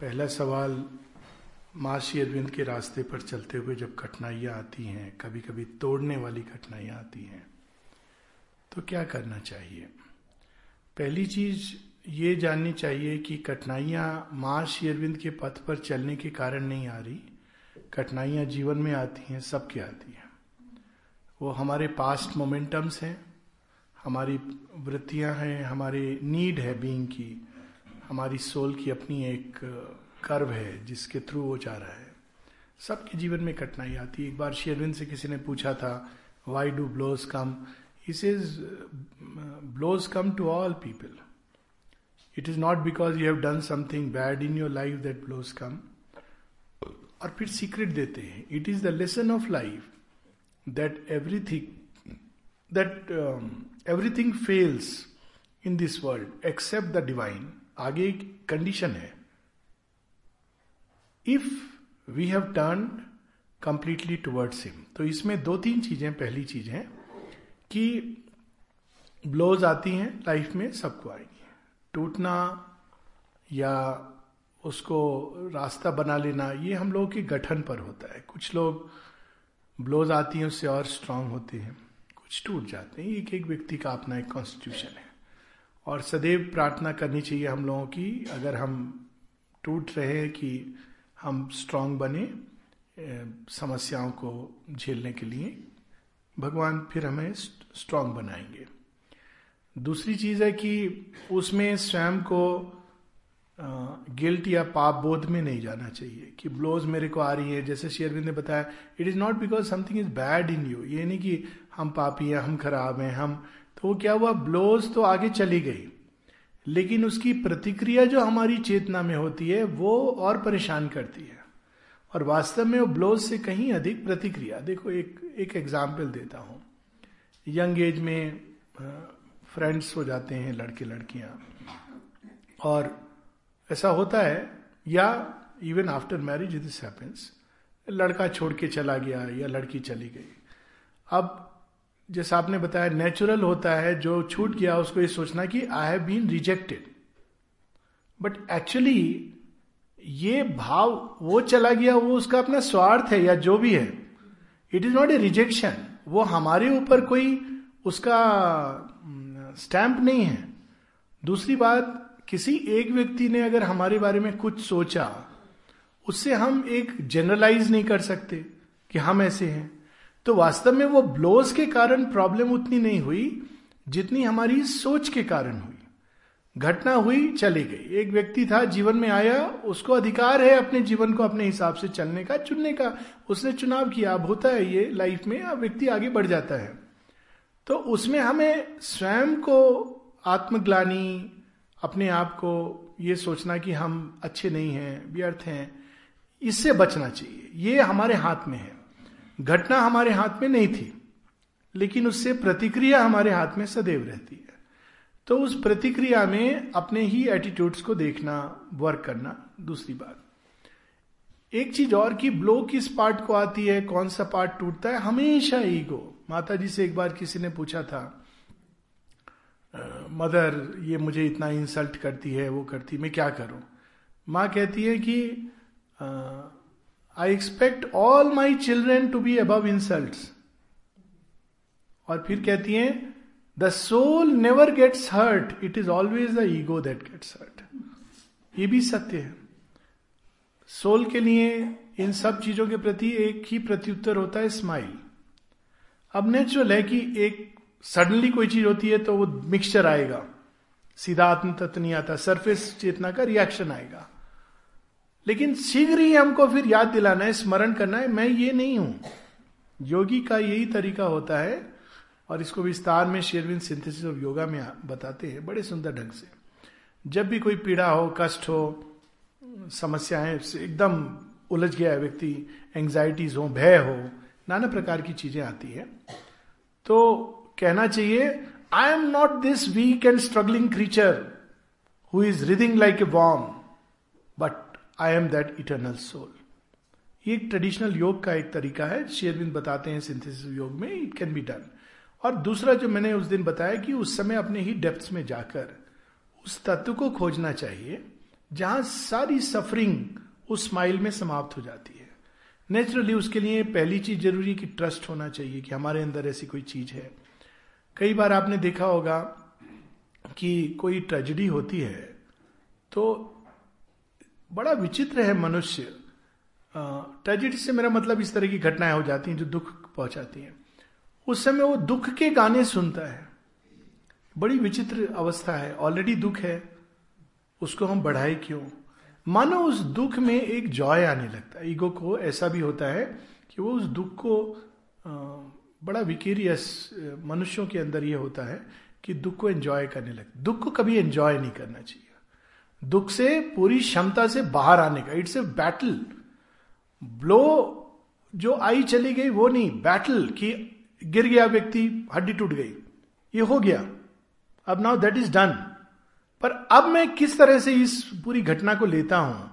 पहला सवाल माँ अरविंद के रास्ते पर चलते हुए जब कठिनाइयाँ आती हैं कभी कभी तोड़ने वाली कठिनाइयाँ आती हैं तो क्या करना चाहिए? पहली चीज़ ये जाननी चाहिए कि कठिनाइयाँ माँ अरविंद के पथ पर चलने के कारण नहीं आ रही, कठिनाइयाँ जीवन में आती हैं, सबके आती हैं। वो हमारे पास्ट मोमेंटम्स हैं, हमारी वृत्तियाँ हैं, हमारे नीड है बींग की। हमारी सोल की अपनी एक कर्व है जिसके थ्रू वो जा रहा है। सबके जीवन में कठिनाई आती है। एक बार शेरविंद से किसी ने पूछा था वाई डू ब्लोज कम इस is blows come to all people it is not because you have done something bad in your life that blows come और फिर सीक्रेट देते हैं। It is the lesson of life that everything that everything fails in this world except the divine आगे एक condition है। If we have turn completely towards him तो इसमें दो तीन चीज़ें, पहली चीज़ है कि ब्लोज आती हैं लाइफ में सबको आएँगी। टूटना या उसको रास्ता बना लेना, ये हम लोगों के गठन पर होता है। कुछ लोग ब्लोज आती हैं, उससे और स्ट्रांग होते हैं। कुछ टूट जाते हैं। एक एक व्यक्ति का अपना एक कॉन्स्टिट्यूशन है। और सदैव प्रार्थना करनी चाहिए हम लोगों की, अगर हम टूट रहे हैं कि हम स्ट्रांग बने समस्याओं को झेलने के लिए, भगवान फिर हमें स्ट्रांग बनाएँगे। दूसरी चीज़ है कि उसमें स्वयं को गिल्ट या पाप बोध में नहीं जाना चाहिए कि ब्लोज मेरे को आ रही है। जैसे शेयरविंद ने बताया it is not because something is bad in you ये नहीं कि हम पापी हैं, हम खराब हैं, हम तो वो क्या हुआ? ब्लोज तो आगे चली गई। लेकिन उसकी प्रतिक्रिया जो हमारी चेतना में होती है, वो और परेशान करती है। और वास्तव में वो ब्लोज से कहीं अधिक प्रतिक्रिया। देखो, एक एक एग्ज़ाम्पल देता हूँ। यंग एज में फ्रेंड्स हो जाते हैं, लड़के लड़कियाँ। और ऐसा होता है, या even after marriage this happens लड़का छोड़ के चला गया, या लड़की चली गई। अब जैसा आपने बताया नेचुरल होता है, जो छूट गया, उसको ये सोचना कि I have been rejected but actually ये भाव वो चला गया, वो उसका अपना स्वार्थ है या जो भी है it is not a rejection वो हमारे ऊपर कोई उसका स्टैंप नहीं है. दूसरी बात, किसी एक व्यक्ति ने अगर हमारे बारे में कुछ सोचा, उससे हम एक जनरलाइज नहीं कर सकते कि हम ऐसे हैं। तो वास्तव में वो ब्लोज के कारण प्रॉब्लम उतनी नहीं हुई, जितनी हमारी सोच के कारण हुई। घटना हुई, चली गई। एक व्यक्ति था, जीवन में आया, उसको अधिकार है अपने जीवन को अपने हिसाब से चलने का, चुनने का। उसने चुनाव किया। अब होता है ये लाइफ में, अब व्यक्ति आगे बढ़ जाता है। तो उसमें हमें स्वयं को आत्मग्लानी, अपने आप को ये सोचना कि हम अच्छे नहीं हैं, व्यर्थ हैं, इससे बचना चाहिए। ये हमारे हाथ में है। घटना हमारे हाथ में नहीं थी, लेकिन उससे प्रतिक्रिया हमारे हाथ में सदैव रहती है। तो उस प्रतिक्रिया में अपने ही एटीट्यूड्स को देखना वर्क करना, दूसरी बात। एक चीज़ और कि ब्लो किस पार्ट को आती है, कौन सा पार्ट टूटता है, हमेशा ईगो माता जी से एक बार किसी ने पूछा था मदर, ये मुझे इतना इंसल्ट करती है, वो करती, मैं क्या करूँ? माँ कहती है कि I expect all my children to be above insult और फिर कहती हैं the soul never gets hurt it is always the ego that gets hurt ये भी सत्य है। सोल के लिए इन सब चीज़ों के प्रति एक ही प्रत्युत्तर होता है स्माइल अब नेचुरल है कि एक सडनली कोई चीज़ होती है तो वो मिक्सचर आएगा। सीधा आत्म तत्व नहीं आता। सरफेस चेतना का रिएक्शन आएगा। लेकिन शीघ्र ही हमको फिर याद दिलाना है, स्मरण करना है, मैं ये नहीं हूँ। योगी का यही तरीका होता है, और इसको विस्तार में शेरविन सिंथेसिस ऑफ़ योगा में बताते हैं, बड़े सुंदर ढंग से। जब भी कोई पीड़ा हो, कष्ट हो, समस्याएँ, एकदम उलझ गया है व्यक्ति एंग्जाइटीज हो, भय हो, नाना प्रकार की चीज़ें आती है तो कहना चाहिए I am not this weak and struggling creature who is writhing like a worm but I am that eternal soul ये एक ट्रेडिशनल योग का एक तरीका है। शेरविंद बताते हैं सिंथेसिस योग में इट कैन बी डन और दूसरा जो मैंने उस दिन बताया कि उस समय अपने ही डेप्थ में जाकर उस तत्व को खोजना चाहिए, जहाँ सारी सफरिंग उस स्माइल में समाप्त हो जाती है। नेचुरली उसके लिए पहली चीज़ ज़रूरी है कि ट्रस्ट होना चाहिए कि हमारे अंदर ऐसी कोई चीज़ है। कई बार आपने देखा होगा कि कोई ट्रेजिडी होती है तो बड़ा विचित्र है मनुष्य। ट्रेजिडी से मेरा मतलब इस तरह की घटनाएँ हो जाती हैं जो दुख पहुंचाती हैं। उस समय वो दुख के गाने सुनता है। बड़ी विचित्र अवस्था है। ऑलरेडी दुख है। उसको हम बढ़ाए क्यों? मानो उस दुख में एक जॉय आने लगता है। ईगो को ऐसा भी होता है कि वो उस दुख को बड़ा विकेरियस मनुष्यों के अंदर ये होता है कि दुख को एंजॉय करने लगता दुख को कभी एंजॉय नहीं करना चाहिए। दुख से, पूरी क्षमता से बाहर आने का। इट्स ए बैटल ब्लो जो आई चली गई, वो नहीं बैटल कि गिर गया व्यक्ति, हड्डी टूट गई। ये हो गया। अब नाउ दैट इज़ डन पर अब मैं किस तरह से इस पूरी घटना को लेता हूँ,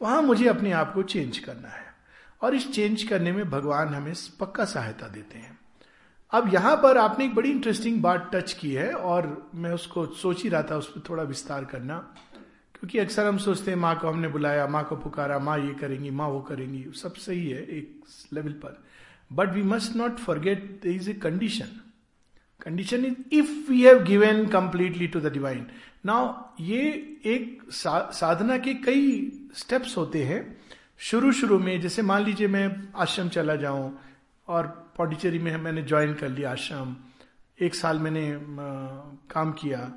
वहाँ मुझे अपने आप को चेंज करना है। और इस चेंज करने में भगवान हमें पक्का सहायता देते हैं। अब यहाँ पर आपने एक बड़ी इंटरेस्टिंग बात टच की है, और मैं उसको सोच ही रहा था, उस पर थोड़ा विस्तार करना। क्योंकि अक्सर हम सोचते हैं माँ को हमने बुलाया माँ को पुकारा माँ ये करेंगी माँ वो करेंगी सब सही है एक लेवल पर। But we must not forget is a condition condition is if we have given completely to the divine now ये एक सा, साधना के कई स्टेप्स होते हैं। शुरू शुरू में जैसे मान लीजिए मैं आश्रम चला जाऊँ और पौडिचेरी में मैंने ज्वाइन कर लिया आश्रम। एक साल मैंने आ, काम किया।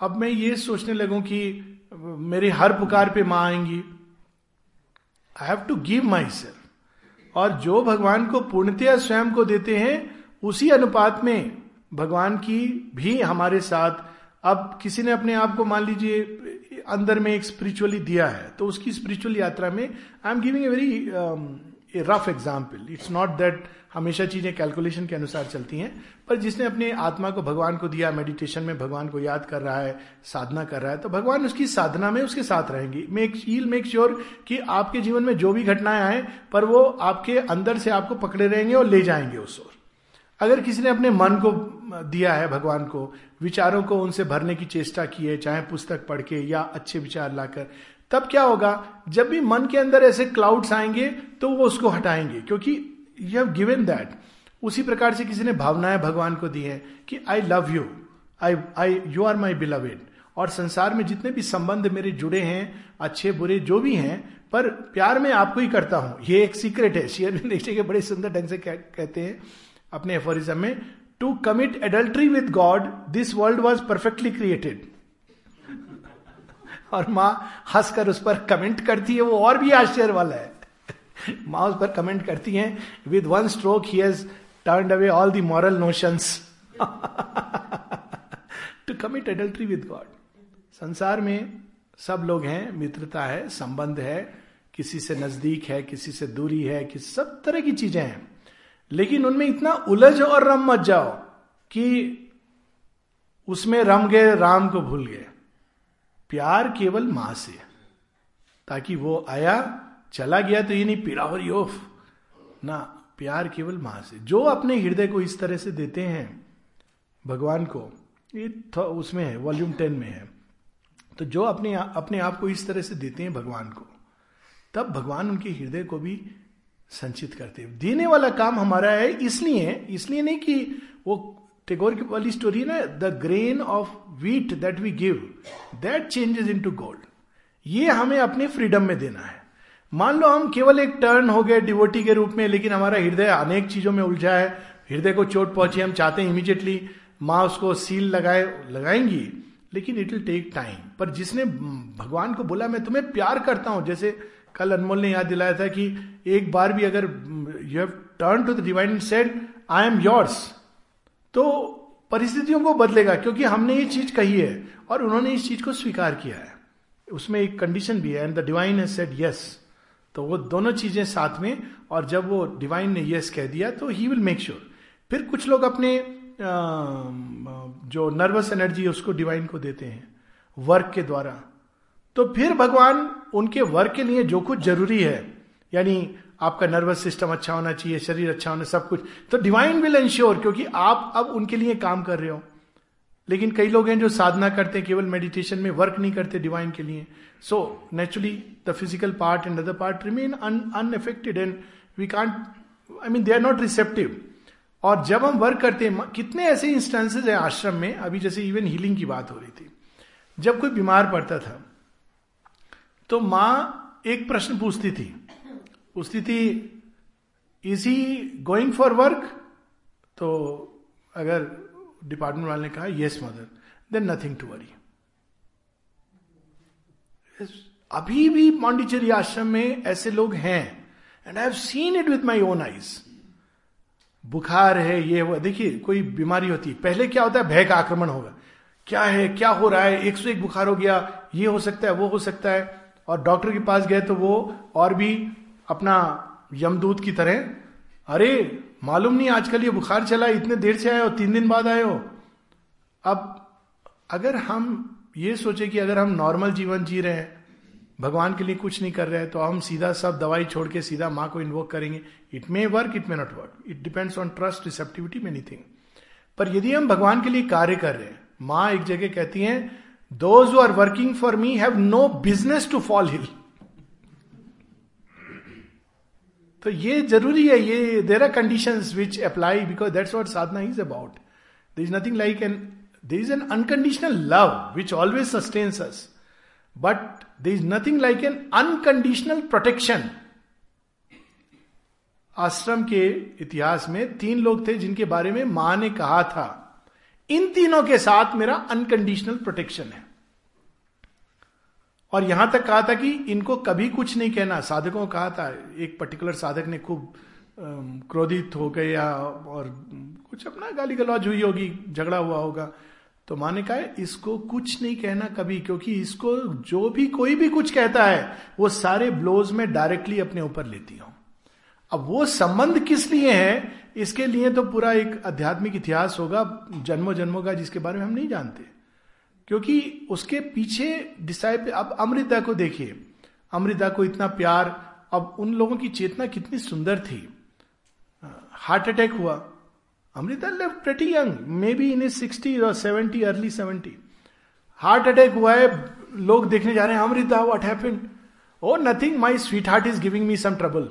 अब मैं ये सोचने लगूं कि मेरे हर पुकार पे माँ आएँगी। I have to give myself और जो भगवान को पूर्णतया स्वयं को देते हैं, उसी अनुपात में भगवान की भी हमारे साथ। अब किसी ने अपने आप को मान लीजिए, अंदर में एक स्पिरिचुअली दिया है तो उसकी स्पिरिचुअल यात्रा में I am giving a very rough example it's not that हमेशा चीज़ें कैलकुलेशन के अनुसार चलती हैं, पर जिसने अपने आत्मा को भगवान को दिया मेडिटेशन में भगवान को याद कर रहा है, साधना कर रहा है तो भगवान उसकी साधना में उसके साथ रहेंगी। मेक हील मेक श्योर कि आपके जीवन में जो भी घटनाएँ आए, पर वो आपके अंदर से आपको पकड़े रहेंगे और ले जाएँगे उस ओर। अगर किसी ने अपने मन को दिया है भगवान को, विचारों को उनसे भरने की चेष्टा की है, चाहे पुस्तक पढ़ के या अच्छे विचार लाकर, तब क्या होगा? जब भी मन के अंदर ऐसे क्लाउड्स आएँगे तो वो उसको हटाएँगे, क्योंकि यू हैव गिवन दैट उसी प्रकार से किसी ने भावनाएँ भगवान को दी है कि I love you I I you are my beloved और संसार में जितने भी संबंध मेरे जुड़े हैं, अच्छे, बुरे, जो भी हैं, पर प्यार में आपको ही करता हूँ। ये एक सीक्रेट है। शेयर देखिए बड़े सुंदर ढंग से कहते हैं अपने एफोरिज्म में to commit adultery with God this world was perfectly created और माँ हंसकर उस पर कमेंट करती है, वो और भी आश्चर्य वाला है। माँ उस पर कमेंट करती है with one stroke he has turn away all the moral notions to commit adultery with God संसार में सब लोग हैं, मित्रता है, संबंध है, किसी से नज़दीक है, किसी से दूरी है, किसी सब तरह की चीज़ें हैं। लेकिन उनमें इतना उलझ और रम मत जाओ कि उसमें रम गए, राम को भूल गए। प्यार केवल माँ से ताकि वो आया चला गया तो ये नहीं पिरावर योफ ना, प्यार केवल माँ से। जो अपने हृदय को इस तरह से देते हैं, भगवान को, ये उसमें है, वॉल्यूम टेन में है। तो जो अपने अपने आप को इस तरह से देते हैं भगवान को, तब भगवान उनके हृदय को भी संचित करते हैं। देने वाला काम हमारा है, इसलिए इसलिए नहीं कि वो टेगोर की वाली स्टोरी ना the grain of wheat that we give that changes into gold ये हमें अपने फ्रीडम में देना है। मान लो हम केवल एक टर्न हो गए डिवोटी के रूप में, लेकिन हमारा हृदय अनेक चीज़ों में उलझा है। हृदय को चोट पहुँची, हम चाहते हैं इमीजिएटली माँ उसको सील लगाए, लगाएँगी, लेकिन इट विल टेक टाइम पर जिसने भगवान को बोला, मैं तुम्हें प्यार करता हूँ, जैसे कल अनमोल ने याद दिलाया था कि एक बार भी अगर you have turn to the divine said I am yours तो परिस्थितियों को बदलेगा, क्योंकि हमने ये चीज़ कही है और उन्होंने इस चीज़ को स्वीकार किया है। उसमें एक कंडीशन भी है and the divine said yes तो वो दोनों चीज़ें साथ में, और जब वो डिवाइन ने यस कह दिया तो ही विल मेक श्योर फिर कुछ लोग अपने जो नर्वस एनर्जी उसको डिवाइन को देते हैं वर्क के द्वारा। तो फिर भगवान उनके वर्क के लिए जो कुछ ज़रूरी है, यानी आपका नर्वस सिस्टम अच्छा होना चाहिए, शरीर अच्छा होना, सब कुछ तो डिवाइन विल एंश्योर क्योंकि आप अब उनके लिए काम कर रहे हो। लेकिन कई लोग हैं जो साधना करते केवल मेडिटेशन में वर्क नहीं करते डिवाइन के लिए। So naturally the physical part and other part remain unaffected and we can't I mean they are not receptive और जब हम वर्क करते हैं, कितने ऐसे इंस्टेंसेज है आश्रम में, अभी जैसे इवन हीलिंग की बात हो रही थी। जब कोई बीमार पड़ता था तो माँ एक प्रश्न पूछती थी। पूछती थी is he going for work तो अगर डिपार्टमेंट वाले ने कहा yes mother then nothing to worry अभी भी पांडिचेरी आश्रम में ऐसे लोग हैं and I have seen it with my own eyes बुखार है, ये वो, देखिए, कोई बीमारी होती है। पहले क्या होता है? भय का आक्रमण होगा। क्या है? क्या हो रहा है? एक सौ एक बुखार हो गया, ये हो सकता है, वो हो सकता है। और डॉक्टर के पास गए तो वो और भी अपना यमदूत की तरह, अरे, मालूम नहीं आजकल ये बुखार चला, इतने देर से आए हो, तीन दिन बाद आए हो। अब अगर हम ये सोचे कि अगर हम नॉर्मल जीवन जी रहे हैं, भगवान के लिए कुछ नहीं कर रहे हैं तो हम सीधा सब दवाई छोड़ के सीधा माँ को इन्वोक करेंगे। It may work it may not work it depends on trust receptivity many thing पर यदि हम भगवान के लिए कार्य कर रहे हैं, माँ एक जगह कहती हैं those are working for me have no business to fall ill तो ये ज़रूरी है, ये there are condition which apply because that's what sadhana is about there is nothing like an there is an unconditional love which always sustains us but there is nothing like an unconditional protection ashram के इतिहास में तीन लोग थे जिनके बारे में माँ ने कहा था। इन तीनों के साथ मेरा अनकंडीशनल प्रोटेक्शन है। और यहाँ तक कहा था कि इनको कभी कुछ नहीं कहना। साधकों कहा था, एक पर्टिकुलर साधक ने खूब क्रोधित हो गया और कुछ अपना गाली गलौज हुई होगी, झगड़ा हुआ होगा। तो माँ ने कहा इसको कुछ नहीं कहना कभी, क्योंकि इसको जो भी कोई भी कुछ कहता है, वो सारे ब्लोज में डायरेक्टली अपने ऊपर लेती हूँ। अब वो संबंध किस लिए है, इसके लिए तो पूरा एक आध्यात्मिक इतिहास होगा जन्मों जन्मों का, जिसके बारे में हम नहीं जानते। क्योंकि उसके पीछे डिसाइप अब अमृता को देखिए। अमृता को इतना प्यार, अब उन लोगों की चेतना कितनी सुंदर थी। हार्ट अटैक हुआ। Amrita left pretty young maybe in sixty और seventy early seventy heart attack हुआ है, लोग देखने जा रहे हैं, Amrita what happened oh nothing my sweet heart is giving me some trouble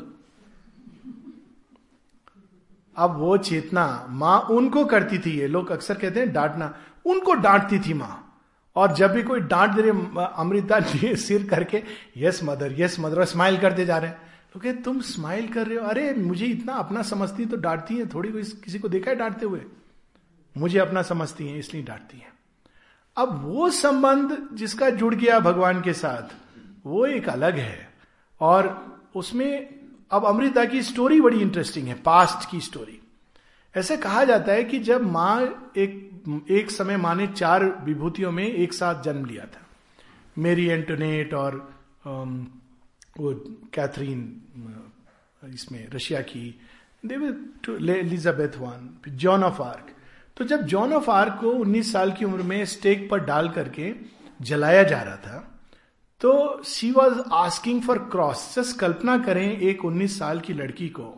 अब वो चेतना, माँ उनको करती थी ये, लोग अक्सर कहते हैं डांटना, उनको डांटती थी माँ। और जब भी कोई डांट दे रहे, अमृता सिर करके yes mother yes mother smile करते जा रहे हैं। तो कहे तुम स्माइल कर रहे हो। अरे, मुझे इतना अपना समझती है तो डांटती है। थोड़ी कोई किसी को देखा है डांटते हुए? मुझे अपना समझती है, इसलिए डांटती है। अब वो संबंध जिसका जुड़ गया भगवान के साथ, वो एक अलग है। और उसमें अब अमृता की स्टोरी बड़ी इंटरेस्टिंग है पास्ट की स्टोरी ऐसे कहा जाता है कि जब माँ एक एक समय माँ ने चार विभूतियों में एक साथ जन्म लिया था। मेरी एंटोनेट और वो कैथरीन इसमें, रशिया की एलिजाबेथ वन फिर जॉन ऑफ़ आर्क तो जब जॉन ऑफ़ आर्क को 19 साल की उम्र में स्टेक पर डाल करके जलाया जा रहा था तो she was asking for cross just कल्पना करें एक 19 साल की लड़की को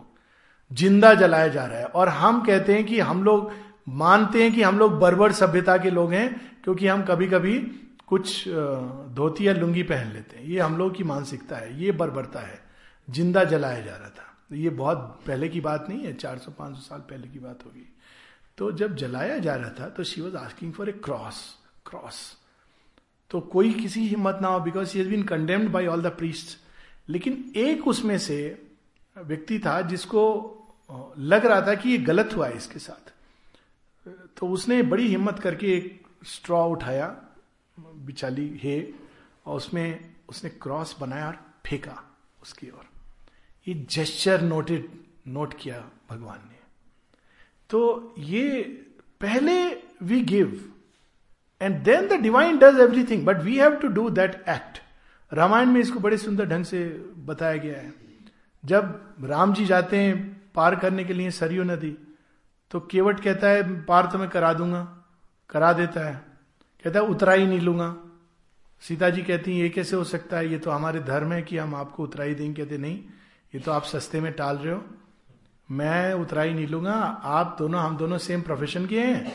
ज़िंदा जलाया जा रहा है। और हम कहते हैं कि हम लोग मानते हैं कि हम लोग बर्बर सभ्यता के लोग हैं, क्योंकि हम कभी कभी कुछ धोती या लुंगी पहन लेते हैं। ये हम लोग की मानसिकता है। ये बर्बरता है। ज़िंदा जलाया जा रहा था। ये बहुत पहले की बात नहीं है 400-500 साल पहले की बात होगी। तो जब जलाया जा रहा था तो she was asking for a cross cross तो कोई किसी हिम्मत ना हो because she been condemned by all the priest लेकिन एक उसमें से व्यक्ति था जिसको लग रहा था कि ये गलत हुआ है इसके साथ। तो उसने बड़ी हिम्मत करके एक स्ट्रॉ उठाया। बिचाली हे और उसमें उसने क्रॉस बनाया और फेंका उसकी ओर। ये जेस्चर नोटेड नोट किया भगवान ने। तो ये पहले we give and then the divine does everything but we have to do that act Ramayana में इसको बड़े सुंदर ढंग से बताया गया है। जब राम जी जाते हैं पार करने के लिए सरयू नदी तो केवट कहता है, पार तो मैं करा दूँगा, करा देता है। कहता उतराई नहीं लूँगा। सीता जी कहती हैं, ये कैसे हो सकता है? ये तो हमारे धर्म है कि हम आपको उतराई देंगे। कहते, नहीं, ये तो आप सस्ते में टाल रहे हो। मैं उतराई नहीं लूँगा। आप दोनों, हम दोनों सेम प्रोफेशन के हैं।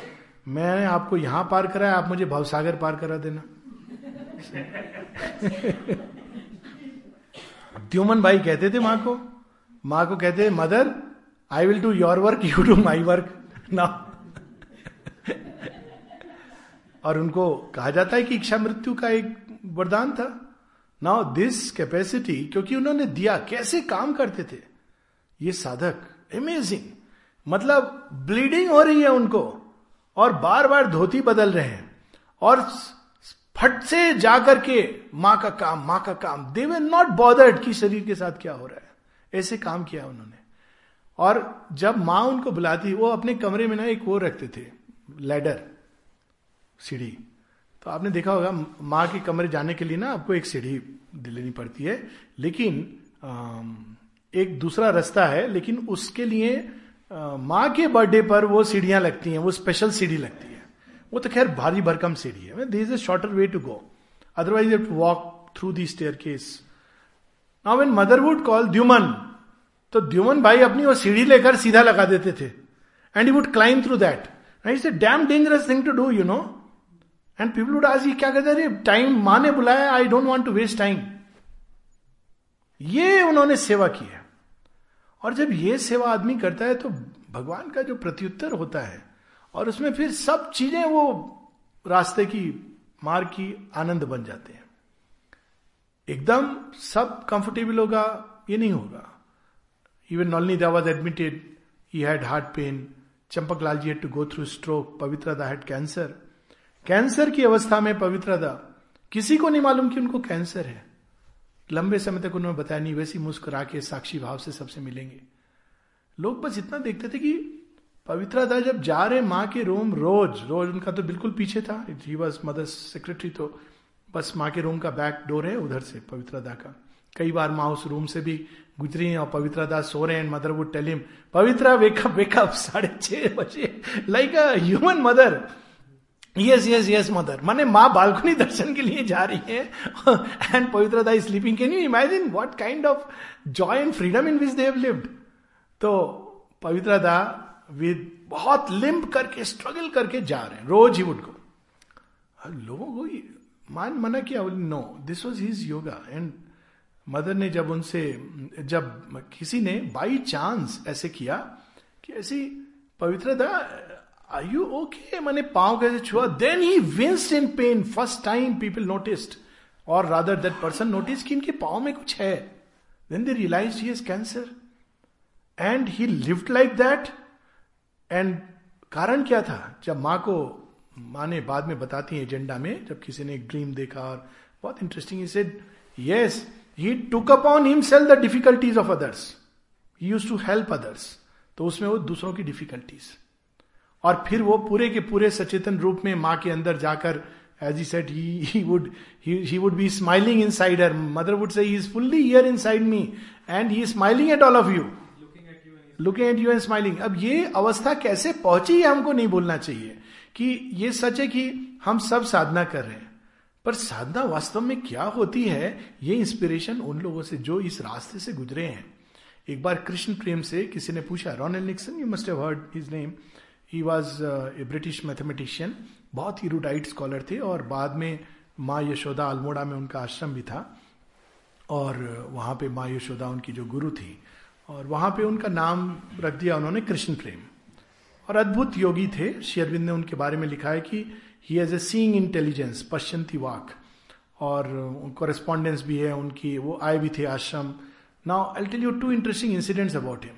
मैंने आपको यहाँ पार कराया, आप मुझे भवसागर पार करा देना। द्युमन भाई कहते थे माँ को। माँ को कहते, mother I will do your work you do my work ना और उनको कहा जाता है कि इच्छा मृत्यु का एक वरदान था। नाउ दिस कैपेसिटी क्योंकि उन्होंने दिया, कैसे काम करते थे? ये साधक अमेजिंग मतलब ब्लीडिंग हो रही है उनको, और बार बार धोती बदल रहे हैं, और फट से जाकर के माँ का काम, माँ का काम। दे वे नॉट बॉदर्ड कि शरीर के साथ क्या हो रहा है। ऐसे काम किया उन्होंने। और जब माँ उनको बुलाती, वो अपने कमरे में ना एक वो रखते थे लेडर सीढ़ी। तो आपने देखा होगा, माँ के कमरे जाने के लिए ना आपको एक सीढ़ी लेनी पड़ती है, लेकिन एक दूसरा रास्ता है, लेकिन उसके लिए माँ के बर्थडे पर वो सीढ़ियाँ लगती हैं, वो स्पेशल सीढ़ी लगती है। वो तो खैर भारी भरकम सीढ़ी है। This is a shorter way to go otherwise to walk through the staircase now when mother would call Dyuman तो द्युमन भाई अपनी वो सीढ़ी लेकर सीधा लगा देते थे। And you would climb through that it's a damn dangerous thing to do you know and people would आज ये क्या कहते हैं टाइम माँ ने बुलाया I don't want to waste time ये उन्होंने सेवा की है। और जब ये सेवा आदमी करता है तो भगवान का जो प्रत्युत्तर होता है, और उसमें फिर सब चीज़ें वो रास्ते की मार्ग की आनंद बन जाते हैं। एकदम सब कंफर्टेबल होगा, ये नहीं होगा। Even Nolini da admitted he had heart pain Champaklal ji had to go through stroke Pavitra had cancer cancer की अवस्था में पवित्रता। किसी को नहीं मालूम कि उनको कैंसर है। लंबे समय तक उन्होंने बताया, नहीं, वैसी मुस्कुरा के साक्षी भाव से सबसे मिलेंगे। लोग बस इतना देखते थे कि पवित्रता जब जा रहे माँ के रूम रोज रोज उनका तो बिल्कुल पीछे था। ही वॉज़ मदर्स सेक्रेटरी तो बस माँ के रूम का बैक डोर है उधर से पवित्रता का। कई बार माँ उस रूम से भी गुजरी और पवित्रता सो रहे हैं। Mother would tell him Pavitra wake up wake up साढ़े छह बजे। Like a human mother yes yes yes mother माने माँ बालकनी दर्शन के लिए जा रही है and Pavitra is sleeping can you imagine what kind of joy and freedom in which they have lived तो पवित्रता विद बहुत लिम्प करके स्ट्रगल करके जा रहे हैं। रोज ही वुड को लोगों को मान मना किया। No this was his yoga and mother ने जब उनसे, जब किसी ने बाई चांस ऐसे किया कि ऐसी पवित्रता आर यू ओके मैंने पाँव कैसे छुआ? Then he winced in pain first time people noticed और रादर दैट पर्सन नोटिस कि इनके पाँव में कुछ है। Then they realize he cancer and he lived like that and कारण क्या था? जब माँ को माँ ने बाद में बताती है एजेंडा में, जब किसी ने एक ड्रीम देखा और बहुत interesting said yes he took up upon himself the difficulties of others he use to help others तो उसमें वो दूसरों की डिफिकल्टीज और फिर वो पूरे के पूरे सचेतन रूप में माँ के अंदर जाकर as he said he would he would be smiling inside her mother would say is fully here inside me and he smiling at all of you looking at you and smiling अब ये अवस्था कैसे पहुँची है हमको नहीं बोलना चाहिए कि ये सच है कि हम सब साधना कर रहे हैं। पर साधना वास्तव में क्या होती है? ये इंस्पिरेशन उन लोगों से जो इस रास्ते से गुजरे हैं। एक बार कृष्ण प्रेम से किसी ने पूछा Ronald Nixon you must have heard his name he was a British mathematician बहुत ही रूडाइट स्कॉलर थे और बाद में माँ यशोदा अल्मोड़ा में उनका आश्रम भी था और वहाँ पे माँ यशोदा उनकी जो गुरु थी और वहाँ पे उनका नाम रख दिया उन्होंने कृष्ण प्रेम। और अद्भुत योगी थे। शेयरविंद ने उनके बारे में लिखा है कि he has a seeing intelligence पश्चंती वाक और कॉरेस्पॉन्डेंस भी है उनकी, वो आए भी थे आश्रम। Now I tell you two interesting incidents about him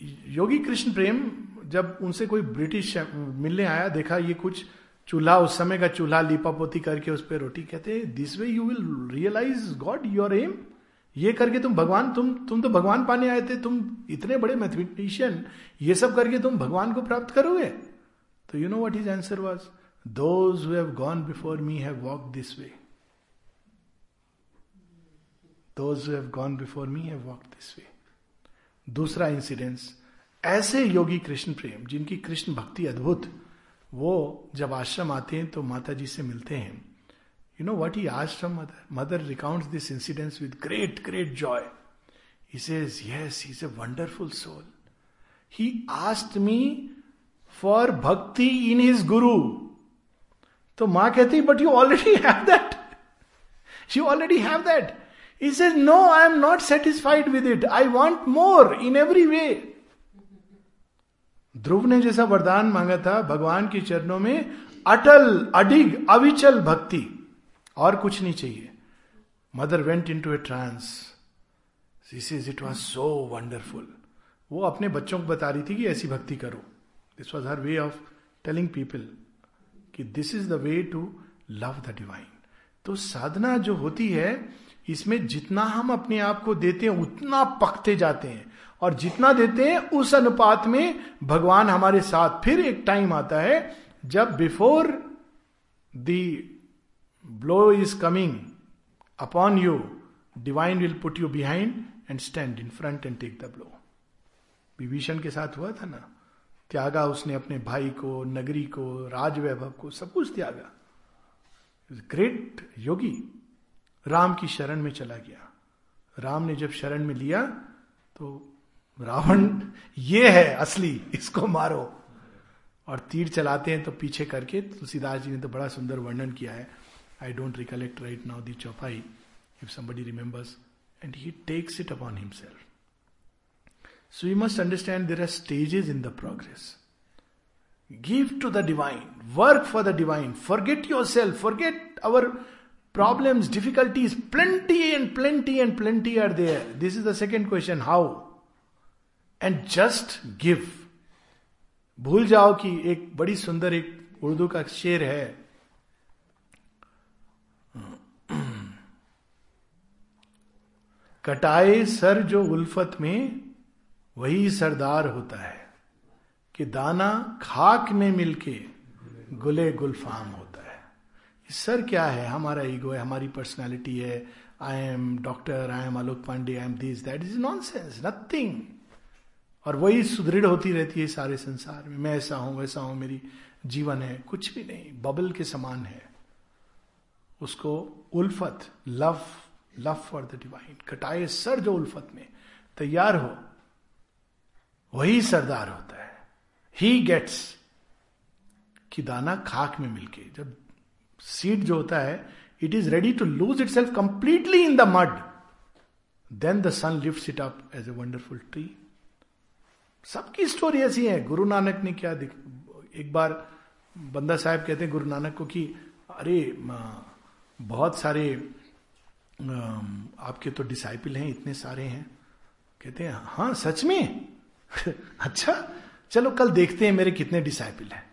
Yogi Krishna Prem, जब उनसे कोई ब्रिटिश मिलने आया, देखा ये कुछ चूल्हा, उस समय का चूल्हा लीपा पोती करके उस पर रोटी, कहते this way you will realise God your aim ये करके तुम भगवान, तुम तुम तो भगवान पाने आए थे, तुम इतने बड़े मैथमेटिशियन, ये सब करके तुम भगवान को प्राप्त करोगे? तो you know what is answer was those have gone before me have walk this way those have gone before me have walk this way दूसरा इंसिडेंस ऐसे योगी कृष्ण प्रेम, जिनकी कृष्ण भक्ति अद्भुत, वो जब आश्रम आते हैं तो माता जी से मिलते हैं। You no what he ashram mother mother recount this incident with great great joy yes is a wonderful soul he asked me for bhakti in his guru तो माँ कहती but you already have that you already have that He says, No, I am not satisfied with it. I want more in every way. Dhruva ने जैसा वरदान मांगा था भगवान के चरणों में अटल अडिग अविचल भक्ति और कुछ नहीं चाहिए। Mother went into a trance this is it was so wonderful वो अपने बच्चों को बता रही थी कि ऐसी भक्ति करो। This was her way of telling people कि this is the way to love the divine तो साधना जो होती है इसमें जितना हम अपने आप को देते हैं, उतना पकते जाते हैं। और जितना देते हैं, उस अनुपात में भगवान हमारे साथ फिर एक टाइम आता है, जब before the blow is coming upon you divine will put you behind and stand in front and take the blow Vibhishana के साथ हुआ था ना? त्यागा उसने अपने भाई को, नगरी को, राजवैभव को, सब कुछ त्यागा। ग्रेट योगी। राम की शरण में चला गया। राम ने जब शरण में लिया तो रावण, ये है असली, इसको मारो। और तीर चलाते हैं तो पीछे करके तुलसीदास जी ने तो बड़ा सुंदर वर्णन किया है। I don't recollect right now the chaupai if somebody remembers and he takes it upon himself so you must understand there are stages in the progress give to the divine work for the divine forget yourself forget our Problems, difficulties, plenty and plenty and plenty are there. This is the second question how? And just give. भूल जाओ कि एक बड़ी सुंदर एक उर्दू का शेर है कटाए सर जो उल्फत में वही सरदार होता है कि दाना खाक में मिलके गुले गुलफाम होता सर क्या है? हमारा ईगो है, हमारी पर्सनैलिटी है। I am doctor I am Alok Pandey I am this that is nonsense nothing और वही सुदृढ़ होती रहती है सारे संसार में। मैं ऐसा हूँ, वैसा हूँ, मेरी जीवन है, कुछ भी नहीं बबल के समान है। उसको उल्फत love love for the divine कटाए सर जो उल्फत में। तैयार हो। वही सरदार होता है। ही गेट्स कि दाना खाक में मिलके, जब सीड जो होता है it is ready to lose itself completely in the mud then the sun lift it up as a wonderful tree सबकी स्टोरी ऐसी है। गुरु नानक ने क्या दिख, एक बार बंदा साहब कहते हैं गुरु नानक को कि, अरे बहुत सारे आपके तो डिसाइपल हैं, इतने सारे हैं। कहते हैं हाँ सच में? अच्छा चलो कल देखते हैं मेरे कितने डिसाइपल हैं।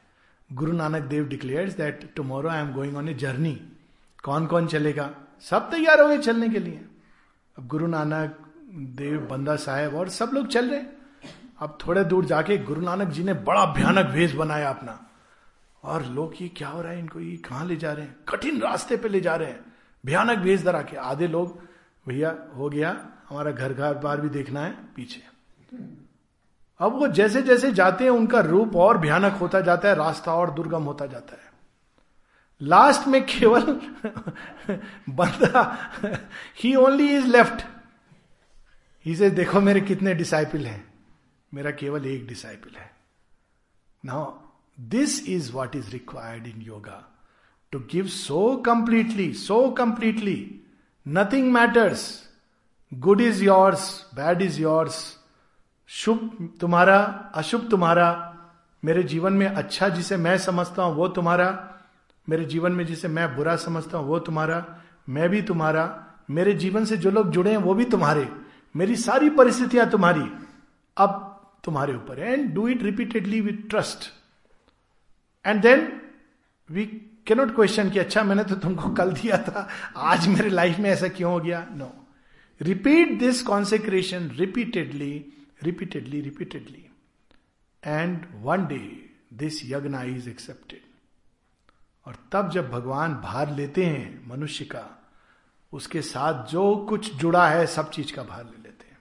Guru Nanak Dev declares that tomorrow I am going on a journey कौन कौन चलेगा? सब तैयार हो गए चलने के लिए। अब गुरु नानक देव बंदा साहेब और सब लोग चल रहे अब थोड़े दूर जाके गुरु नानक जी ने बड़ा भयानक भेष बनाया अपना। और लोग ये क्या हो रहा है? इनको ये कहाँ ले जा रहे हैं? कठिन रास्ते पे ले जा रहे हैं। भयानक भेष धरा के आधे लोग, भैया, हो गया। हमारा घर घर बार भी देखना है। पीछे। अब वो जैसे जैसे जाते हैं, उनका रूप और भयानक होता जाता है, रास्ता और दुर्गम होता जाता है। लास्ट में केवल बंदा ही only is left he says देखो मेरे कितने डिसाइपल हैं। मेरा केवल एक डिसाइपल है। Now this is what is required in yoga to give so completely so completely nothing matters good is yours bad is yours शुभ तुम्हारा, अशुभ तुम्हारा, मेरे जीवन में अच्छा जिसे मैं समझता हूँ, वो तुम्हारा, मेरे जीवन में जिसे मैं बुरा समझता हूँ, वो तुम्हारा, मैं भी तुम्हारा, मेरे जीवन से जो लोग जुड़े हैं, वो भी तुम्हारे, मेरी सारी परिस्थितियाँ तुम्हारी, अब तुम्हारे ऊपर and do it repeatedly with trust and then we cannot question कि अच्छा मैंने तो तुमको कल दिया था, आज मेरे लाइफ में ऐसा क्यों हो गया? No repeat this consecration repeatedly repeatedly, repeatedly. And one day this yajna is accepted और तब जब भगवान भार लेते हैं मनुष्य का उसके साथ जो कुछ जुड़ा है सब चीज़ का भार ले लेते हैं।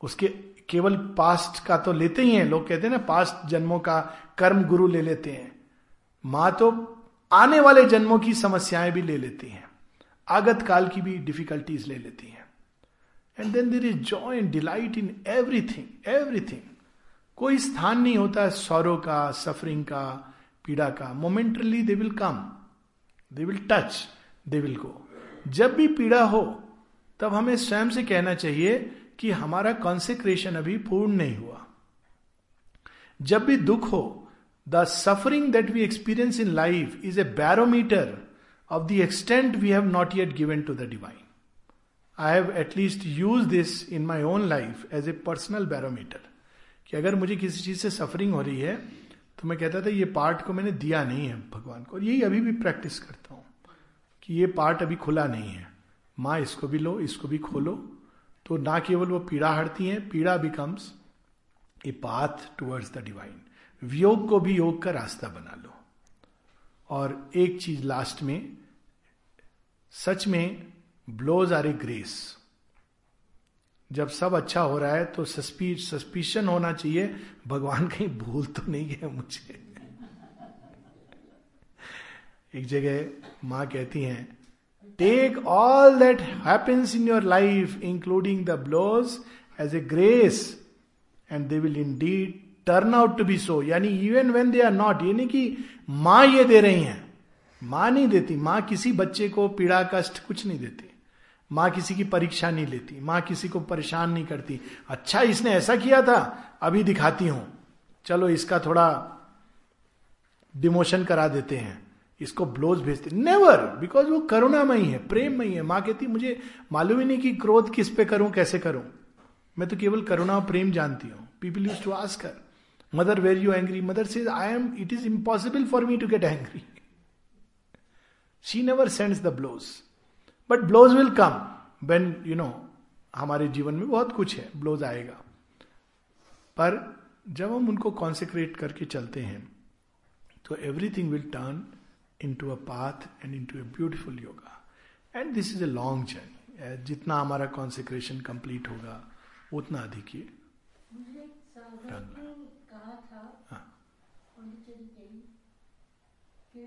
उसके केवल पास्ट का तो लेते ही हैं लोग कहते हैं ना पास्ट जन्मों का कर्म गुरु ले लेते हैं। माँ तो आने वाले जन्मों की समस्याएँ भी ले लेती हैं। आगत काल की भी डिफिकल्टीज ले लेती हैं। And then there is joy and delight in everything everything कोई स्थान नहीं होता सौरों का सफरिंग का, पीड़ा का। Momentarily they will come they will touch they will go जब भी पीड़ा हो, तब हमें स्वयं से कहना चाहिए कि हमारा कॉन्सेक्रेशन अभी पूर्ण नहीं हुआ। जब भी दुख हो the suffering that we experience in life is a barometer of the extent we have not yet given to the divine I have at least use this in my own life as a personal barometer कि अगर मुझे किसी चीज़ से suffering हो रही है तो मैं कहता था, ये पार्ट को मैंने दिया नहीं है भगवान को। और यही अभी भी प्रैक्टिस करता हूँ कि ये पार्ट अभी खुला नहीं है। माँ, इसको भी लो, इसको भी खोलो। तो ना केवल वो पीड़ा हटती है, पीड़ा becomes a path towards the divine वियोग को भी योग का रास्ता बना लो। और एक चीज़ लास्ट में, सच में ब्लोज आर ए ग्रेस जब सब अच्छा हो रहा है तो सस्पी सस्पिशन होना चाहिए। भगवान कहीं भूल तो नहीं है मुझे। एक जगह माँ कहती हैं take all that happens in your life including the blows as a grace and they will indeed turn out to be so यानी even when they are not यानी कि माँ ये दे रही हैं। माँ नहीं देती। माँ किसी बच्चे को पीड़ा, कष्ट कुछ नहीं देती। माँ किसी की परीक्षा नहीं लेती, माँ किसी को परेशान नहीं करती। अच्छा इसने ऐसा किया था, अभी दिखाती हूँ। चलो, इसका थोड़ा डिमोशन करा देते हैं। इसको ब्लोज भेजते नेवर बिकॉज़ वो करुणामयी है, प्रेममयी है। माँ कहती, मुझे मालूम ही नहीं कि क्रोध किस पे करूँ, कैसे करूँ। मैं तो केवल करुणा और प्रेम जानती हूँ। People use to ask her mother were you angry mother says I am it is impossible for me to get angry she never sends the blows but blows will come when you know हमारे जीवन में बहुत कुछ है blows आएगा। पर जब हम उनको कॉन्सेक्रेट करके चलते हैं तो everything will turn into a path and into a beautiful yoga and this is a long journey जितना हमारा कॉन्सेक्रेशन कंप्लीट होगा उतना अधिक हाँ। कि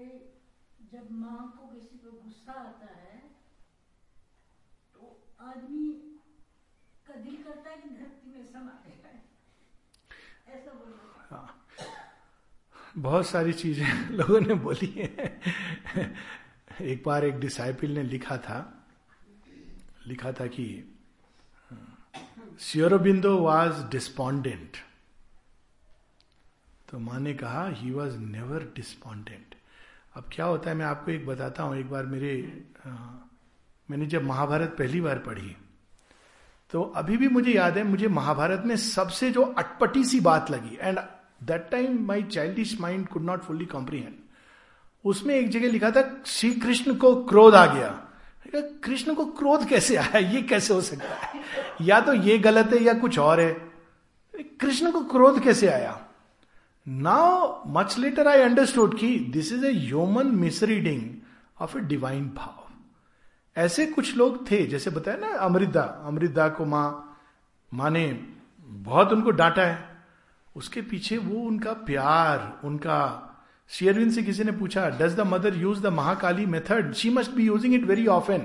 जब माँ को किसी पर गुस्सा आता है आदमी का दिल करता है कि धरती में समा ऐसा हाँ। बहुत सारी चीज़ें लोगों ने बोली है। एक बार एक डिसाइपल ने लिखा था लिखा था कि सियोरबिंदो वॉज़ डिस्पॉन्डेंट तो माँ ने कहा ही वॉज़ नेवर डिस्पॉन्डेंट अब क्या होता है मैं आपको एक बताता हूँ एक बार मेरे आ, मैंने जब महाभारत पहली बार पढ़ी तो अभी भी मुझे याद है, मुझे महाभारत में सबसे जो अटपटी सी बात लगी and that time my childish mind could not fully comprehend उसमें एक जगह लिखा था श्री कृष्ण को क्रोध आ गया। कृष्ण को क्रोध कैसे आया? ये कैसे हो सकता है? या तो ये गलत है या कुछ और है। कृष्ण को क्रोध कैसे आया? Now much later I understood की this is a human misreading of a divine bhava ऐसे कुछ लोग थे, जैसे बताया ना अमृता अमृता को माँ, माँ ने बहुत उनको डांटा है। उसके पीछे वो उनका प्यार, उनका शेयरविन से किसी ने पूछा does the mother use the Mahakali method she must be using it very often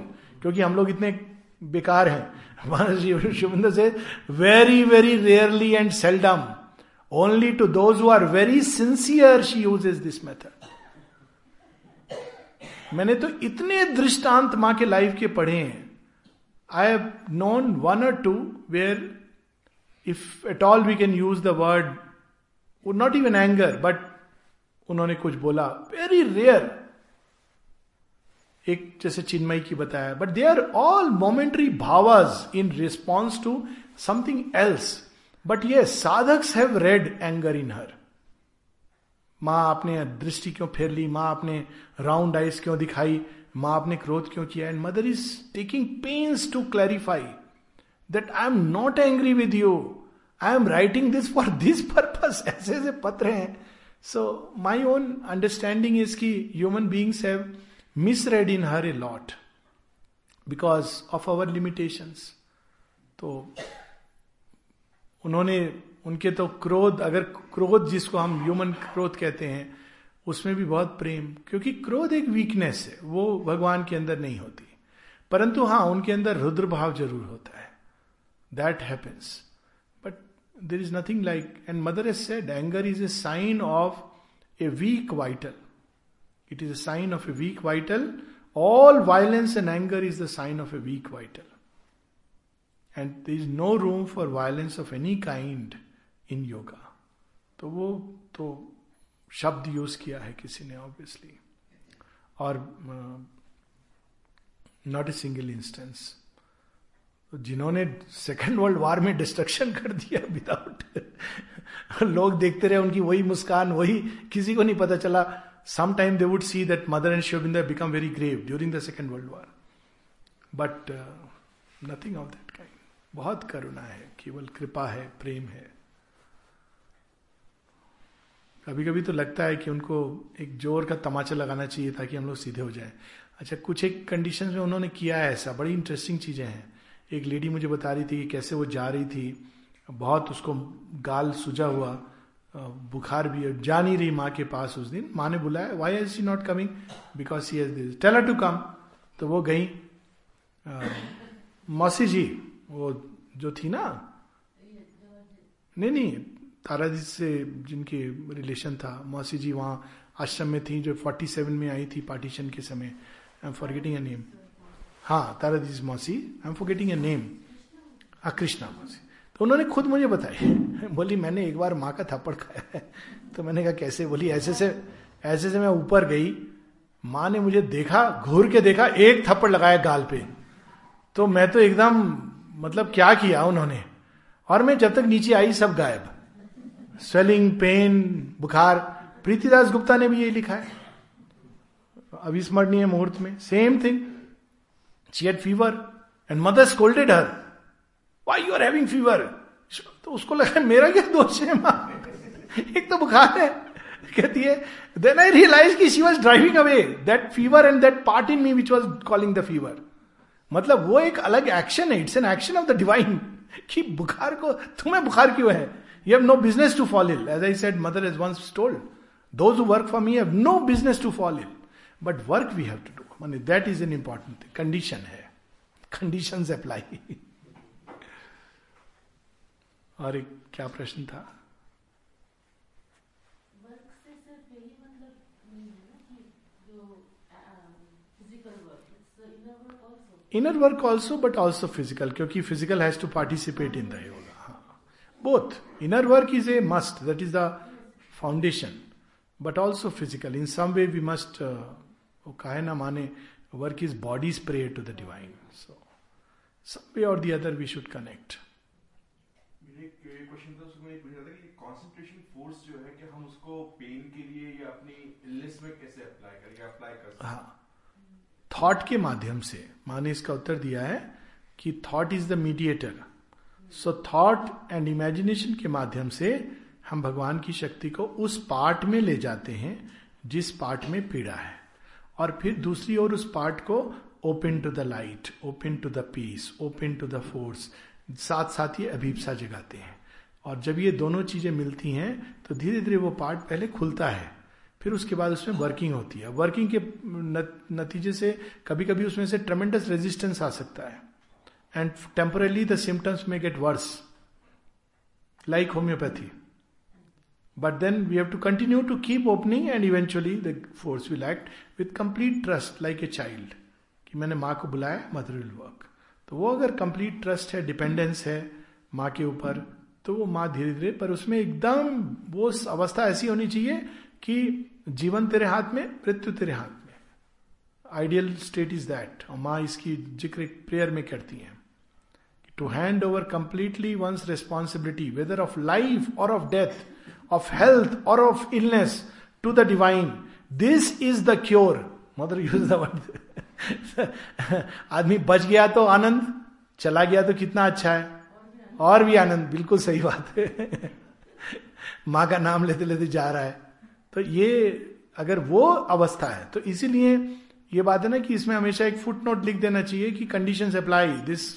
क्योंकि हम लोग इतने बेकार हैं। शिविंदर से very very rarely and seldom only to those who are very sincere she usage this method मैंने तो इतने दृष्टांत माँ के लाइफ के पढ़े हैं। आई हैव नोन वन और two where if at all we can use the word not even anger but उन्होंने कुछ बोला। वेरी रेयर एक जैसे चिन्मय की बताया। But they are all momentary bhavas in response to something else but ये sadhaks have read anger in her माँ आपने दृष्टि क्यों फेर ली? माँ आपने राउंड आइज़ क्यों दिखाई? माँ आपने क्रोध क्यों किया? And mother is taking pains to clarify that I am not angry with you I am writing this for this purpose ऐसे ऐसे पत्र हैं। So my own understanding is की human beings have misread in her a lot because of our limitations तो उन्होंने उनके तो क्रोध, अगर क्रोध जिसको हम ह्यूमन क्रोध कहते हैं, उसमें भी बहुत प्रेम, क्योंकि क्रोध एक वीकनेस है, वो भगवान के अंदर नहीं होती। परंतु हाँ उनके अंदर रुद्र भाव ज़रूर होता है। That happens but there is nothing like and mother has said anger is a sign of a weak vital it is a sign of a weak vital all violence and anger is the sign of a weak vital and there is no room for violence of any kind in yoga. तो वो तो शब्द use किया है किसी ने obviously और not a single instance जिन्होंने सेकेंड वर्ल्ड वॉर में डिस्ट्रक्शन कर दिया विदाउट लोग देखते रहे, उनकी वही मुस्कान, वही किसी को नहीं पता चला। Some time they would see that mother and शिवबिंदर become very grave during the second world war but nothing of that kind बहुत करुणा है, केवल कृपा है, प्रेम है। कभी कभी तो लगता है कि उनको एक ज़ोर का तमाचा लगाना चाहिए ताकि हम लोग सीधे हो जाए। अच्छा कुछ एक कंडीशन में उन्होंने किया है ऐसा, बड़ी इंटरेस्टिंग चीज़ें हैं। एक लेडी मुझे बता रही थी कि कैसे वो जा रही थी, बहुत उसको गाल सुजा हुआ बुखार भी जा नहीं रही माँ के पास उस दिन। माँ ने बुलाया why has she not coming because she has this tell to come तो वो गई मौसी जी, वो जो थी ना? नहीं नहीं ताराजी से जिनके रिलेशन था, मौसी जी वहाँ आश्रम में थी, जो 47 में आई थी पार्टीशन के समय। I am forgetting a name हाँ ताराजी मौसी। I am forgetting a name हाँ कृष्णा मौसी। तो उन्होंने खुद मुझे बताई बोली, मैंने एक बार माँ का थप्पड़ खाया है। तो मैंने कहा, कैसे? बोली, ऐसे से ऐसे से मैं ऊपर गई। माँ ने मुझे देखा, घूर के देखा, एक थप्पड़ लगाया गाल पे। तो मैं तो एकदम मतलब क्या किया उन्होंने? और मैं जब तक नीचे आई, सब गायब। स्वेलिंग पेन बुखार। प्रीतिदास गुप्ता ने भी यही लिखा है। अविस्मरणीय मुहूर्त में। Same thing she had fever and mother scolded her why you are having fever तो उसको लगा, मेरा क्या दोष है, माँ? एक तो बुखार है। कहती है देन आई रियलाइज़ की she was driving away that fever and that part in me which was calling the fever मतलब वो एक अलग एक्शन है. It's an action of the divine कि बुखार को, तुम्हें बुखार क्यों है? You have no business to fall ill as I said mother is once told those work for me have no business to fall ill but work we have to do मानी that is an important thing condition है condition apply और एक क्या प्रश्न था? Inner work also but also physical क्योंकि physical has to participate in the yoga both inner work is a must that is the foundation but also physical in some way we must वो कहे ना माने work is body's prayer to the divine so some way और the other we should connect force जो है कि हम उसको पेन के लिए या अपनी इलनेस में कैसे अप्लाई करें अप्लाई कर सकते हाँ? थॉट के माध्यम से माँ ने इसका उत्तर दिया है कि thought is the mediator so thought and imagination के माध्यम से हम भगवान की शक्ति को उस पार्ट में ले जाते हैं, जिस पार्ट में पीड़ा है। और फिर दूसरी ओर उस पार्ट को open to the light open to the peace open to the force साथ साथ ये अभीपसा जगाते हैं। और जब ये दोनों चीज़ें मिलती हैं तो धीरे धीरे वो पार्ट पहले खुलता है, फिर उसके बाद उसमें वर्किंग होती है। वर्किंग के नतीजे से कभी कभी उसमें से ट्रमेंडस रेजिस्टेंस आ सकता है। And temporarily the symptoms may get worse like homeopathy but then we have to continue to keep opening and eventually the force will act with complete trust like a child कि मैंने माँ को बुलाया mother will work तो वो अगर complete trust है dependence है माँ के ऊपर तो वो माँ धीरे धीरे पर उसमें एकदम वो अवस्था ऐसी होनी चाहिए कि जीवन तेरे हाथ में, मृत्यु तेरे हाथ में। आइडियल स्टेट इज़ दैट और माँ इसकी ज़िक्र प्रेयर में करती है। To hand over completely one's responsibility whether of life और ऑफ़ डेथ ऑफ़ हेल्थ और of illness to the divine this is the cure mother use the आदमी बच गया तो आनंद, चला गया तो कितना अच्छा है। और भी आनंद, बिल्कुल सही बात है। माँ का नाम लेते लेते जा रहा है। तो ये अगर वो अवस्था है तो इसीलिए ये बात है ना कि इसमें हमेशा एक फुट नोट लिख देना चाहिए कि कंडीशन अप्लाई दिस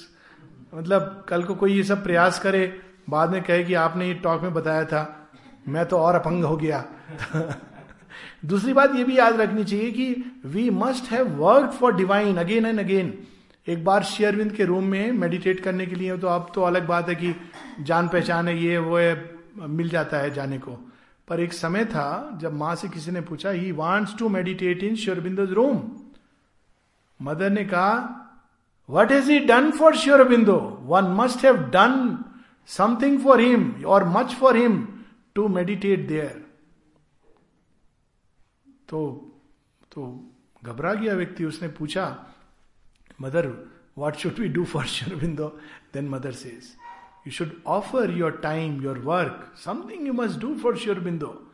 मतलब कल को कोई ये सब प्रयास करे, बाद में कहे कि आपने ये टॉक में बताया था, मैं तो और अपंग हो गया। दूसरी बात ये भी याद रखनी चाहिए कि we must have work for divine again and again एक बार शेयरविंद के रूम में मेडिटेट करने के लिए तो अब तो अलग बात है कि जान पहचान है, ये, वो है, मिल जाता है जाने को। पर एक समय था, जब माँ से किसी ने पूछा he wants to meditate in Sri Aurobindo room Mother ने कहा what is he done for Sri Aurobindo one must have done something for him और much for him to meditate there तो तो घबरा गया व्यक्ति, उसने पूछा, Mother what should we do for Sri Aurobindo then Mother says you should offer your time your work something you must do for Sri Aurobindo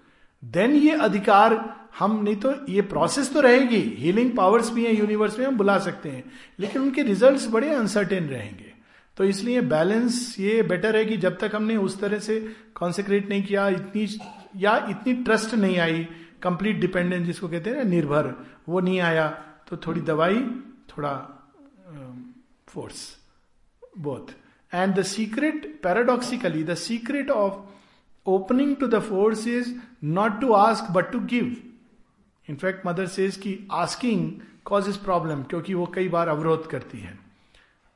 then ये अधिकार हम नहीं तो ये प्रोसेस तो रहेगी। हीलिंग पावर्स भी हैं यूनिवर्स में हम बुला सकते हैं। लेकिन उनके रिजल्ट्स बड़े अनसर्टेन रहेंगे। तो इसलिए बैलेंस ये बेटर है कि जब तक हमने उस तरह से कॉन्सेक्रेट नहीं किया, इतनी, या इतनी ट्रस्ट नहीं आई कंप्लीट डिपेंडेंस जिसको कहते हैं ना, निर्भर, वो नहीं आया तो थोड़ी दवाई, थोड़ा force both and the secret paradoxically the secret of opening to the force is not to ask but to give in fact Mother says की आस्किंग कॉज इज़ प्रॉब्लम क्योंकि वो कई बार अवरोध करती है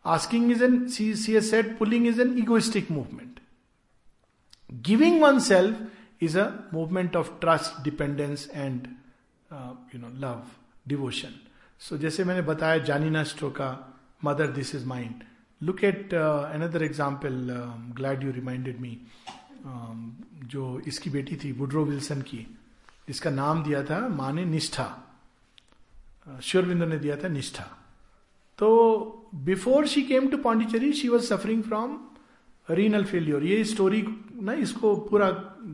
asking is an see see set pulling is an egoistic movement giving one self is a movement of trust dependence and you know love devotion so जैसे मैंने बताया जानीना का Mother this is mind look at another example glad you reminded me जो इसकी बेटी थी, Woodrow Wilson की जिसका नाम दिया था माँ ने निष्ठा श्योरविंदो ने दिया था निष्ठा। तो before she came to Pondicherry she was suffering from renal failure ये स्टोरी ना इसको पूरा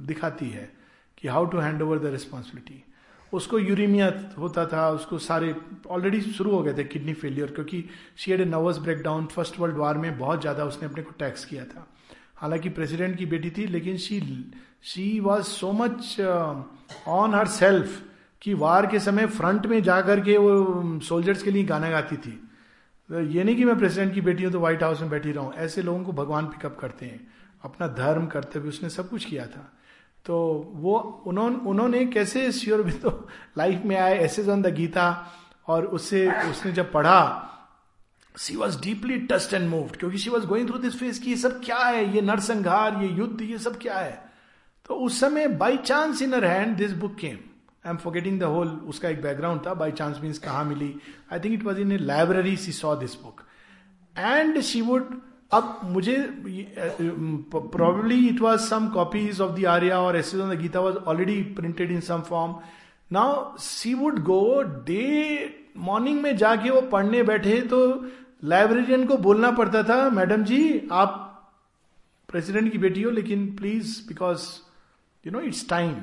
दिखाती है कि how to hand over the responsibility उसको यूरिमिया होता था, उसको सारे ऑलरेडी शुरू हो गए थे किडनी फेलियर क्योंकि she had a nervous breakdown First World War में बहुत ज़्यादा उसने अपने को टैक्स किया था। हालाँकि प्रेसिडेंट की बेटी थी, लेकिन she she was so much on her self कि वार के समय फ्रंट में जाकर के वो सोल्जर्स के लिए गाना गाती थी। तो ये नहीं कि मैं प्रेसिडेंट की बेटी हूँ तो व्हाइट हाउस में बैठी रहूँ। ऐसे लोगों को भगवान पिकअप करते हैं। अपना धर्म करते हुए उसने सब कुछ किया था। तो वो, उन्होंने उन्होंने कैसे श्योर भी तो लाइफ में आए ऐसे ऑन द गीता और उससे, उसने जब पढ़ा she was deeply touched and moved क्योंकि she was going through this phase की ये सब क्या है? ये नरसंहार, ये युद्ध, ये सब क्या है? तो उस समय by chance in her hand this book came I am forgetting the whole उसका एक बैकग्राउंड था बाई चांस मीन्स कहा मिली? I think it was in a library she saw this book and she would अब मुझे probably it was some copies of the Arya और essays on the Gita was already printed in some form now she would go the morning में जाके वो पढ़ने बैठे तो librarian को बोलना पड़ता था, मैडम जी, आप प्रेसिडेंट की बेटी हो, लेकिन please because you know it's time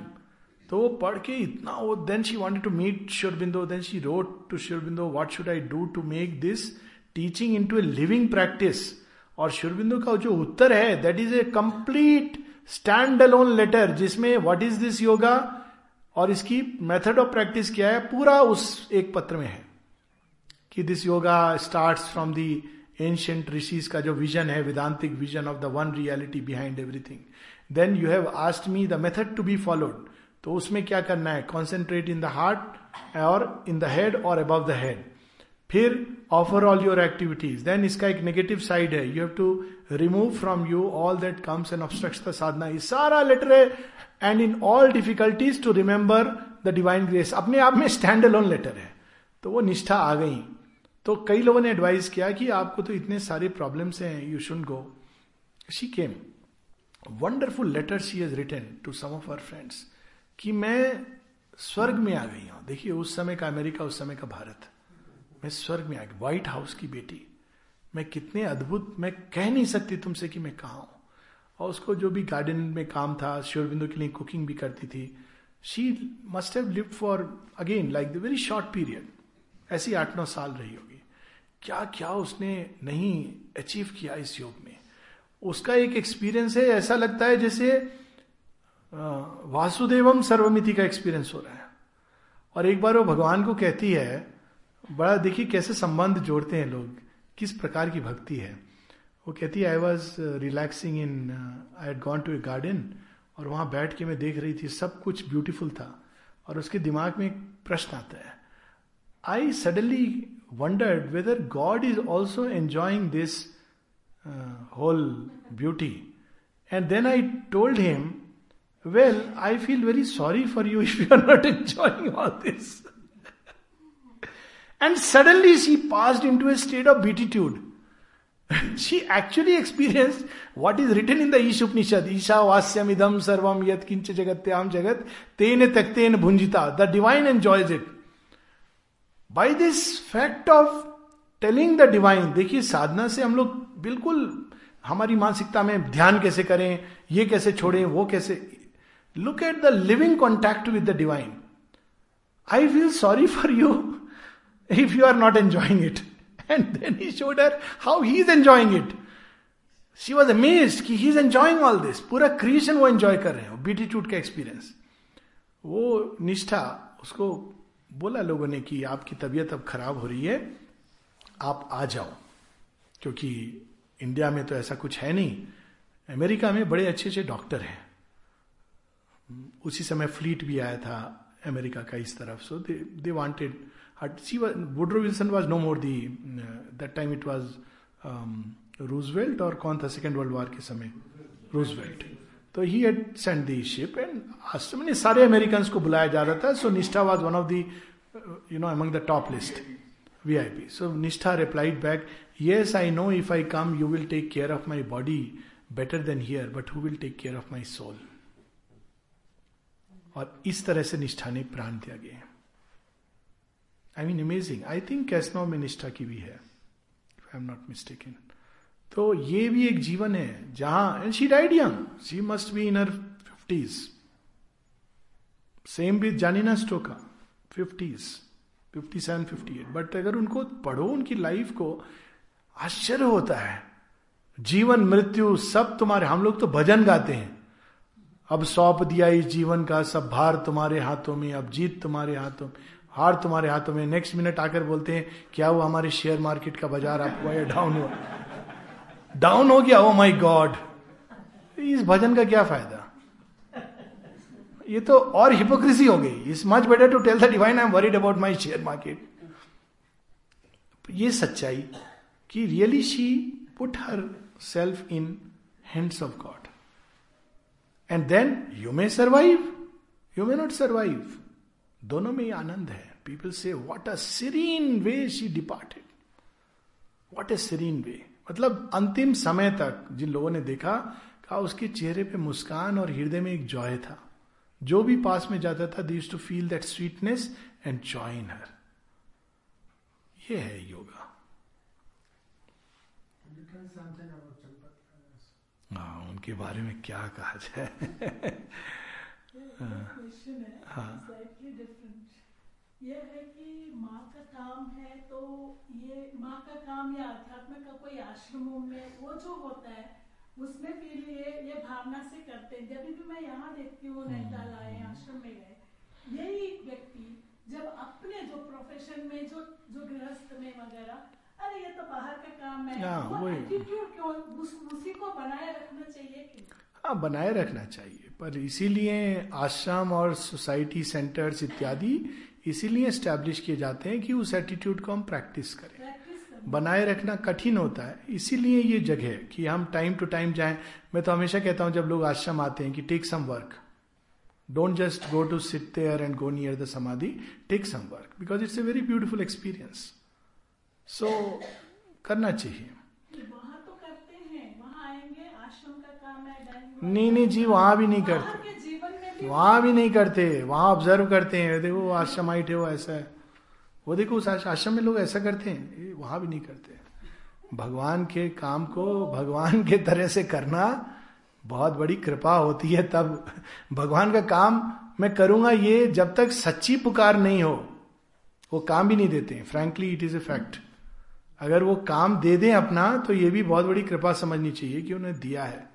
तो वो पढ़ के इतना, वो then she wanted to meet Sri Aurobindo then she wrote to Sri Aurobindo what should I do to make this teaching into a living practice और शुरबिंदु का जो उत्तर है that is a complete stand alone letter जिसमें what is this yoga और इसकी method of practice क्या है, पूरा उस एक पत्र में है। कि this yoga start from the ancient rishis का जो विजन है Vedantic vision of the one reality behind everything then you have asked me the method to be followed तो उसमें क्या करना है? कॉन्सेंट्रेट इन द हार्ट और इन द हेड और अबव द हेड फिर offer all your activities then इसका एक नेगेटिव साइड है. You have to remove from you all that comes and obstruct the sadhana ये सारा लेटर है and in all difficulties to remember the divine grace अपने आप में स्टैंड अलोन लेटर है। तो वो निष्ठा आ गई। तो कई लोगों ने एडवाइस किया कि आपको तो इतने सारे प्रॉब्लम्स हैं you should go she came wonderful letter she has return to some of our friends कि मैं स्वर्ग में आ गई हूँ। देखिए, उस समय का अमेरिका, उस समय का भारत। मैं स्वर्ग में आ गई। व्हाइट हाउस की बेटी। मैं कितने अद्भुत, मैं कह नहीं सकती तुमसे कि मैं कहा हूँ। और उसको जो भी गार्डन में काम था श्योरबिंदु के लिए कुकिंग भी करती थी। She must have live for again like the very short period ऐसी आठ नौ साल रही होगी क्या क्या उसने नहीं अचीव किया इस योग में? उसका एक एक्सपीरियंस है, ऐसा लगता है जैसे वासुदेवम सर्वमिति का एक्सपीरियंस हो रहा है। और एक बार वो भगवान को कहती है, बड़ा देखिए कैसे संबंध जोड़ते हैं लोग, किस प्रकार की भक्ति है। वो कहती है I was relaxing in I had gone to a garden और वहाँ बैठ के मैं देख रही थी, सब कुछ ब्यूटीफुल था और उसके दिमाग में एक प्रश्न आता है। I suddenly wondered whether God is also enjoying this uh, whole beauty. And then I told him, Well, I feel very sorry for you if you are not enjoying all this. and suddenly she passed into a state of beatitude. she actually experienced what is written in the Ish Upanishad. Isha vasyam idam sarvam yat kincha jagatyam jagat tene takten bhunjita. The divine enjoys it. By this fact of telling the divine देखिए साधना से हम लोग बिल्कुल हमारी मानसिकता में ध्यान कैसे करें, ये कैसे छोड़ें, वो कैसे। Look at the living contact with the divine I feel sorry for you if you are not enjoying it and then he showed her how he is enjoying it she was amazed कि he is enjoying all this पूरा creation वो enjoy कर रहे हैं beatitude का experience वो निष्ठा, उसको बोला लोगों ने कि आपकी तबीयत अब खराब हो रही है, आप आ जाओ। क्योंकि इंडिया में तो ऐसा कुछ है नहीं, अमेरिका में बड़े अच्छे अच्छे डॉक्टर हैं। उसी समय फ्लीट भी आया था अमेरिका का इस तरफ़। So they they wanted see Woodrow Wilson was no more the that time it was Roosevelt और कौन था सेकेंड वर्ल्ड वॉर के समय? रूजवेल्ट तो he had send the ship and ashram ने सारे अमेरिकन को बुलाया जा रहा था so Nishtha was one of the you know among the top list VIP. So Nishtha replied back, Yes, I know if I come, you will take care of my body better than here, but who will take care of my soul? और इस तरह से निष्ठा ने प्राण त्यागे I mean amazing I think कैसनो में निष्ठा की भी है आई एम नॉट मिस्टेकन तो ये भी एक जीवन है, जहाँ and she died young she must be in her fifties same with Janina Stoka fifties fifty seven fifty eight but अगर उनको पढ़ो, उनकी लाइफ को, आश्चर्य होता है। जीवन, मृत्यु, सब तुम्हारे, हम लोग तो भजन गाते हैं। अब सौंप दिया इस जीवन का, सब भार तुम्हारे हाथों में, अब जीत तुम्हारे हाथों में, हार तुम्हारे हाथों में। नेक्स्ट मिनट आकर बोलते हैं, क्या वो हमारे शेयर मार्केट का बाज़ार? आपको या डाउन हुआ। डाउन हो गया ओ माई गॉड इस भजन का क्या फ़ायदा? ये तो और हिपोक्रेसी हो गई। Is much better to tell the divine I am worried about my share market ये सच्चाई कि really she put her self in hands of God and then you may survive you may not survive दोनों में ही आनंद है। People say what a serene way she departed what a serene way मतलब अंतिम समय तक जिन लोगों ने देखा कहा उसके चेहरे पे मुस्कान और हृदय में एक जॉय था। जो भी पास में जाता था this to feel that sweetness and joy in her ये है योगा। हाँ उनके बारे में क्या कहा जाए? हाँ। ये है कि माँ का काम है तो ये माँ का काम या अध्यात्म का कोई आश्रमों में वो जो होता है उसमें फिर ये ये भावना से करते हैं। जब भी मैं यहाँ देखती हूँ नैनीताल आए आश्रम में गए यही व्यक्ति जब अपने जो प्रोफेशन में जो जो गृहस्थ में वगैरह अरे ये तो बाहर का काम है हाँ, वो एटीट्यूड क्यों उस, उसी को बनाए रखना चाहिए कि? हाँ बनाए रखना चाहिए। पर इसीलिए आश्रम और सोसाइटी सेंटर्स इत्यादि इसीलिए स्टैब्लिश किए जाते हैं कि उस एटीट्यूड को हम प्रैक्टिस करें। बनाए रखना कठिन होता है इसीलिए ये जगह कि हम टाइम टू टाइम जाएँ। मैं तो हमेशा कहता हूँ जब लोग आश्रम आते हैं कि take some work don't just go to sit there and go near the samadhi. Take some work because it's a very beautiful experience so करना चाहिए। नहीं नहीं जी वहाँ भी नहीं करते। वहाँ भी नहीं करते, वहाँ ऑब्ज़र्व करते हैं देखो, आश्रम आइट है, वो ऐसा है। वो देखो, उस आश्रम में लोग ऐसा करते हैं वहाँ भी नहीं करते। भगवान के काम को, भगवान के तरह से करना बहुत बड़ी कृपा होती है तब। भगवान का काम मैं करूँगा ये जब तक सच्ची पुकार नहीं हो। वो काम भी नहीं देते frankly it is a fact अगर वो काम दे दें अपना तो ये भी बहुत बड़ी कृपा समझनी चाहिए कि उन्हें दिया है।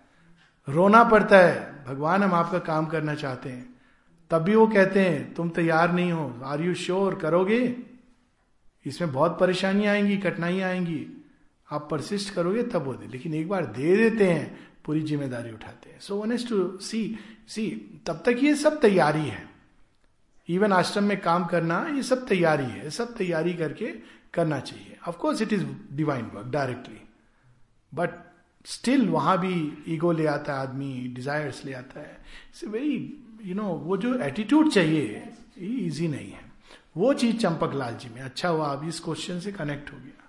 रोना पड़ता है। भगवान हम आपका काम करना चाहते हैं। तब भी वो कहते हैं, तुम तैयार नहीं हो। आर यू श्योर करोगे? इसमें बहुत परेशानियाँ आएँगी, कठिनाइयाँ आएँगी। आप परसिस्ट करोगे, तब वो दे। लेकिन एक बार दे देते हैं, पूरी ज़िम्मेदारी उठाते हैं। So one has to see see तब तक ये सब तैयारी है। इवन आश्रम में काम करना, ये सब तैयारी है। सब तैयारी करके करना चाहिए। Of course it is divine work directly but still वहाँ भी ईगो ले आता है, आदमी डिजायर्स ले आता है। इट्स वेरी यू नो वो जो एटीट्यूड चाहिए इजी नहीं है। वो चीज़ चंपक लाल जी में अच्छा हुआ, अब इस क्वेश्चन से कनेक्ट हो गया।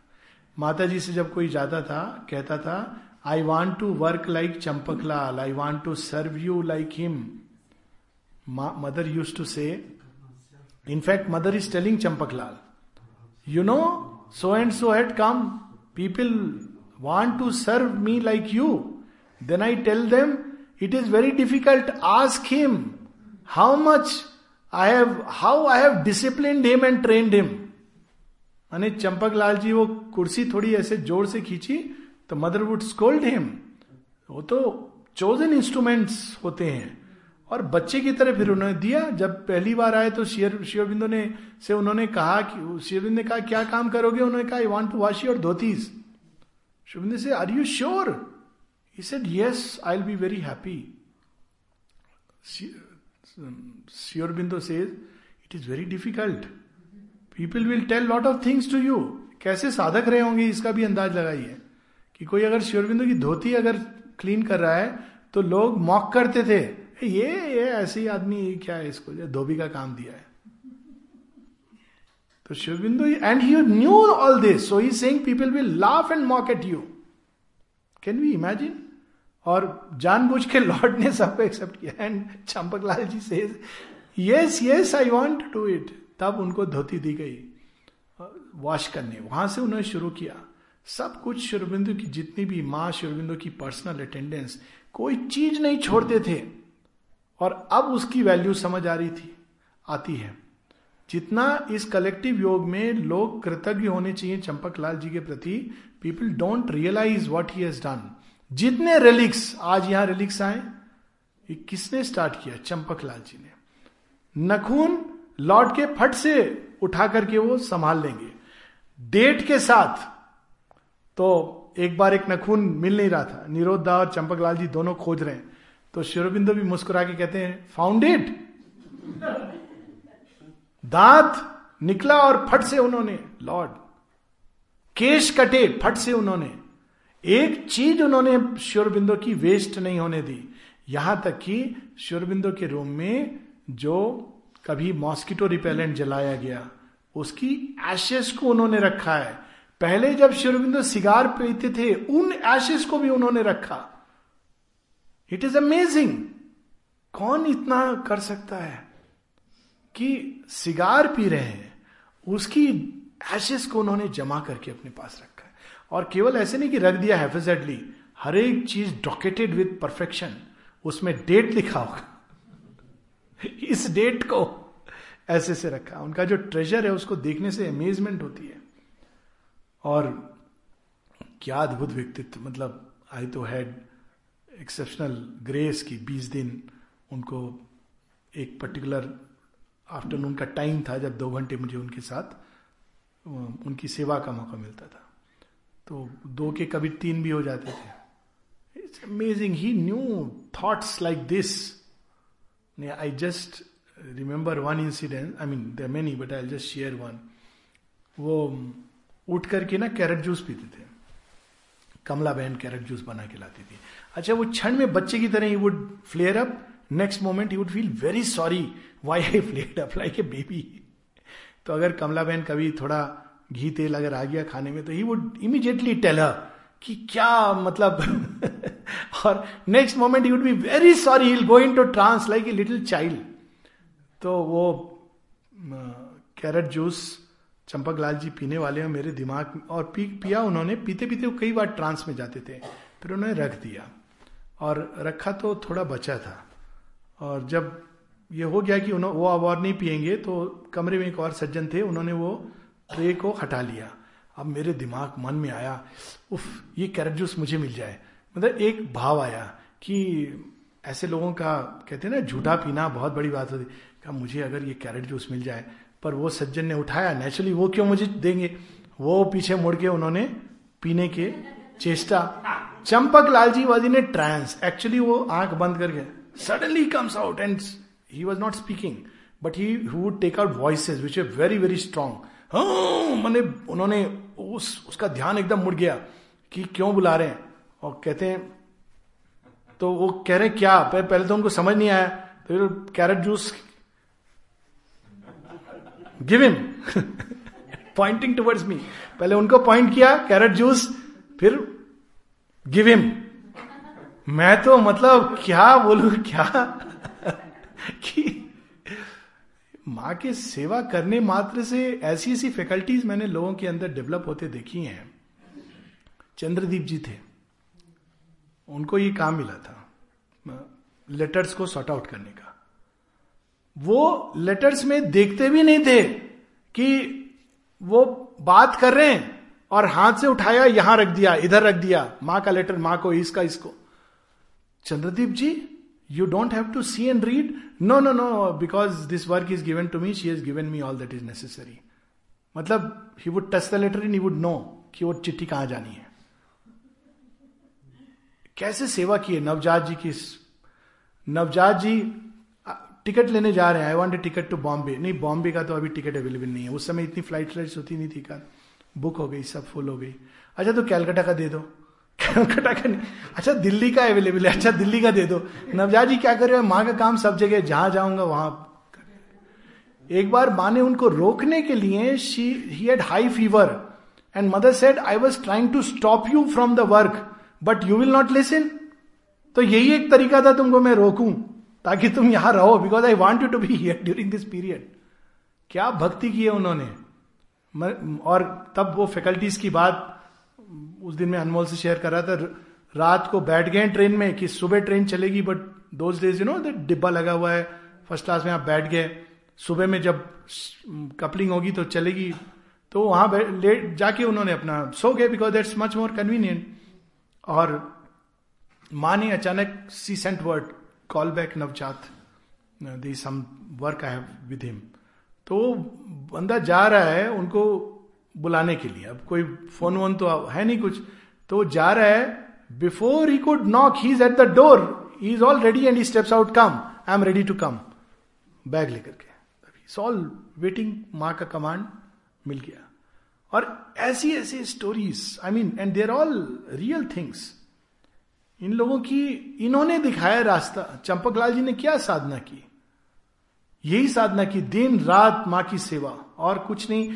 माता जी से जब कोई जाता था, कहता था I want to work like Champak Lal I want to serve you like him Mother used to say in fact Mother is telling Champak Lal you know so and so had come people want to serve me like you, then I tell them it is very difficult. Ask him how much I have, how I have disciplined him and trained him. माने चंपक लाल जी वो कुर्सी थोड़ी ऐसे ज़ोर से खींची तो mother would scold him वो तो चोजन इंस्ट्रूमेंट्स होते हैं। और बच्चे की तरह फिर उन्होंने दिया। जब पहली बार आए तो शेयर शिवबिंदु ने से उन्होंने कहा कि शिवबिंद ने कहा क्या काम करोगे? उन्होंने कहा I want to wash your dhotis Shubhinde said, Are you sure? He said, Yes, I'll be very happy. Sri says, It is very difficult. People will tell lot of things to you. कैसे साधक रहे होंगे इसका भी अंदाज लगाइए कि कोई अगर श्योरबिंदु की धोती अगर क्लीन कर रहा है तो लोग मॉक करते थे ये ये ऐसे ही आदमी क्या है इसको धोबी का काम दिया है तो Sri Aurobindo and he knew all this so he saying people will laugh and mock at you can we imagine और जानबूझ के लॉर्ड ने सबको एक्सेप्ट किया। एंड चंपक लाल जी से yes yes I want to do it तब उनको धोती दी गई वॉश करने। वहाँ से उन्होंने शुरू किया। सब कुछ शुरबिंदु की, जितनी भी माँ शुरबिंदु की पर्सनल अटेंडेंस कोई चीज़ नहीं छोड़ते थे। और अब उसकी वैल्यू समझ आ रही थी, आती है। जितना इस कलेक्टिव योग में लोग कृतज्ञ होने चाहिए चंपक लाल जी के प्रति people don't realise what he has done जितने रिलिक्स आज यहाँ रिलिक्स आए, ये किसने स्टार्ट किया? चंपक लाल जी ने। नखून लौट के फट से उठा करके वो संभाल लेंगे। डेट के साथ तो एक बार एक नखून मिल नहीं रहा था। निरोधा और चंपक लाल जी दोनों खोज रहे हैं। तो शिरोबिंदो भी मुस्कुरा के कहते हैं फाउंडेड दांत निकला और फट से उन्होंने, लॉर्ड, केश कटे, फट से उन्होंने। एक चीज़ उन्होंने श्योरबिंदो की वेस्ट नहीं होने दी। यहाँ तक कि श्योरबिंदो के रूम में जो कभी मॉस्किटो रिपेलेंट जलाया गया, उसकी एशेस को उन्होंने रखा है। पहले जब शिवरबिंदो सिगार पीते थे, उन एशेस को भी उन्होंने रखा। इट इज़ अमेजिंग कौन इतना कर सकता है? कि सिगार पी रहे हैं, उसकी एशेस को उन्होंने जमा करके अपने पास रखा है। और केवल ऐसे नहीं कि रख दिया हेफेजेडली हर एक चीज़ डॉकेटेड विद परफेक्शन उसमें डेट लिखा होगा। इस डेट को ऐसे से रखा उनका जो ट्रेजर है, उसको देखने से अमेजमेंट होती है। और क्या अद्भुत व्यक्तित्व मतलब आई तो हैड एक्सेप्शनल ग्रेस की बीस दिन उनको एक पर्टिकुलर आफ्टरनून का टाइम था जब दो घंटे मुझे उनके साथ उनकी सेवा का मौका मिलता था। तो दो के कभी तीन भी हो जाते थे। It's amazing he knew thoughts like this I just remember one incident I mean there many but I just share one वो उठ करके ना कैरेट जूस पीते थे। कमला बहन कैरेट जूस बना के लाती थी। अच्छा वो क्षण में बच्चे की तरह he would flare up next moment he would feel very sorry why I flared up like a baby तो अगर कमला बहन कभी थोड़ा घी तेल अगर आ गया खाने में तो he would immediately tell her कि क्या मतलब? और next moment would be very sorry he'll going to trance like a little child तो वो कैरेट जूस चंपक लाल जी पीने वाले हैं मेरे दिमाग और पी, पिया उन्होंने, पीते पीते कई बार ट्रांस में जाते थे, फिर उन्होंने रख दिया। और रखा तो थोड़ा बचा था। और जब ये हो गया कि वो अब और नहीं पियेंगे तो कमरे में एक और सज्जन थे, उन्होंने वो ट्रे को हटा लिया। अब मेरे दिमाग मन में आया, उफ, ये कैरेट जूस मुझे मिल जाए। मतलब एक भाव आया कि ऐसे लोगों का, कहते हैं ना, झूठा पीना बहुत बड़ी बात होती। कहा, मुझे अगर ये कैरेट जूस मिल जाए। पर वो सज्जन ने उठाया नेचुरली वो क्यों मुझे देंगे? वो पीछे मुड़ के उन्होंने पीने के चेष्टा। चंपक लालजी वाजी ने ट्रांस एक्चुअली वो आँख बंद करके suddenly comes out and he was not speaking, but he, he would take out voices which were very, very strong. हाँ मैंने उन्होंने उस उसका ध्यान एकदम मुड़ गया कि क्यों बुला रहे हैं। और कहते हैं तो वो कह रहे क्या? पहले तो उनको समझ नहीं आया। तो carrot juice give him pointing towards me पहले उनको पॉइंट किया कैरेट जूस फिर गिव हिम मैं तो मतलब क्या बोलू क्या? कि माँ के सेवा करने मात्र से ऐसी ऐसी फैकल्टीज मैंने लोगों के अंदर डेवलप होते देखी हैं। चंद्रदीप जी थे। उनको ये काम मिला था लेटर्स को सॉर्ट आउट करने का। वो लेटर्स में देखते भी नहीं थे कि वो बात कर रहे हैं और हाथ से उठाया, यहाँ रख दिया, इधर रख दिया, माँ का लेटर माँ को, इसका, इसको। Chandradeep ji you don't have to see and read no no no because this work is given to me she is given me all that is necessary मतलब he would touch the letter in he would know कि वो चिट्ठी कहाँ जानी है। कैसे सेवा की है नवजात जी की नवजात जी टिकट लेने जा रहे हैं। I want ticket to Bombay नहीं बॉम्बे का तो अभी टिकट अवेलेबल नहीं है। उस समय इतनी फ़्लाइट फ़्लाइट होती नहीं थी कार बुक हो गई, सब फुल हो गई। अच्छा तो कैलकाटा का दे दो। नहीं अच्छा दिल्ली का अवेलेबल है। अच्छा दिल्ली का दे दो। नवजात जी क्या कर रहे हो? माँ का काम सब जगह, जहाँ जाऊँगा वहाँ एक बार माँ ने उनको रोकने के लिए she he had high fever and Mother said I was trying to stop you from the work but you will not listen तो यही एक तरीका था तुमको मैं रोकूं, ताकि तुम यहाँ रहो because I want you to be here during this period क्या भक्ति की है उन्होंने? और तब वो फैकल्टीज की बात उस दिन मैं अनमोल से शेयर कर रहा था, रात को बैठ गए ट्रेन में कि सुबह ट्रेन चलेगी बट दो डेज़ यू नो डिब्बा लगा हुआ है फ़र्स्ट क्लास में आप बैठ गए, सुबह में जब कपलिंग होगी तो चलेगी तो वहाँ लेट जाके उन्होंने अपना सो गए because that's much more convenient और माँ ने अचानक she sent word call back Navajata the some work I have with him तो बंदा जा रहा है, उनको बुलाने के लिए। अब कोई फ़ोन वोन तो है नहीं कुछ। तो जा रहा है। Before he could knock he is at the door he is all ready and he steps out come I am ready to come bag लेकर के। ऑल वेटिंग माँ का कमांड मिल गया। और ऐसी ऐसी stories I mean and they're all real things इन लोगों की, इन्होंने दिखाया रास्ता। चंपकलाल जी ने क्या साधना की? यही साधना की। दिन, रात माँ की सेवा। और कुछ नहीं।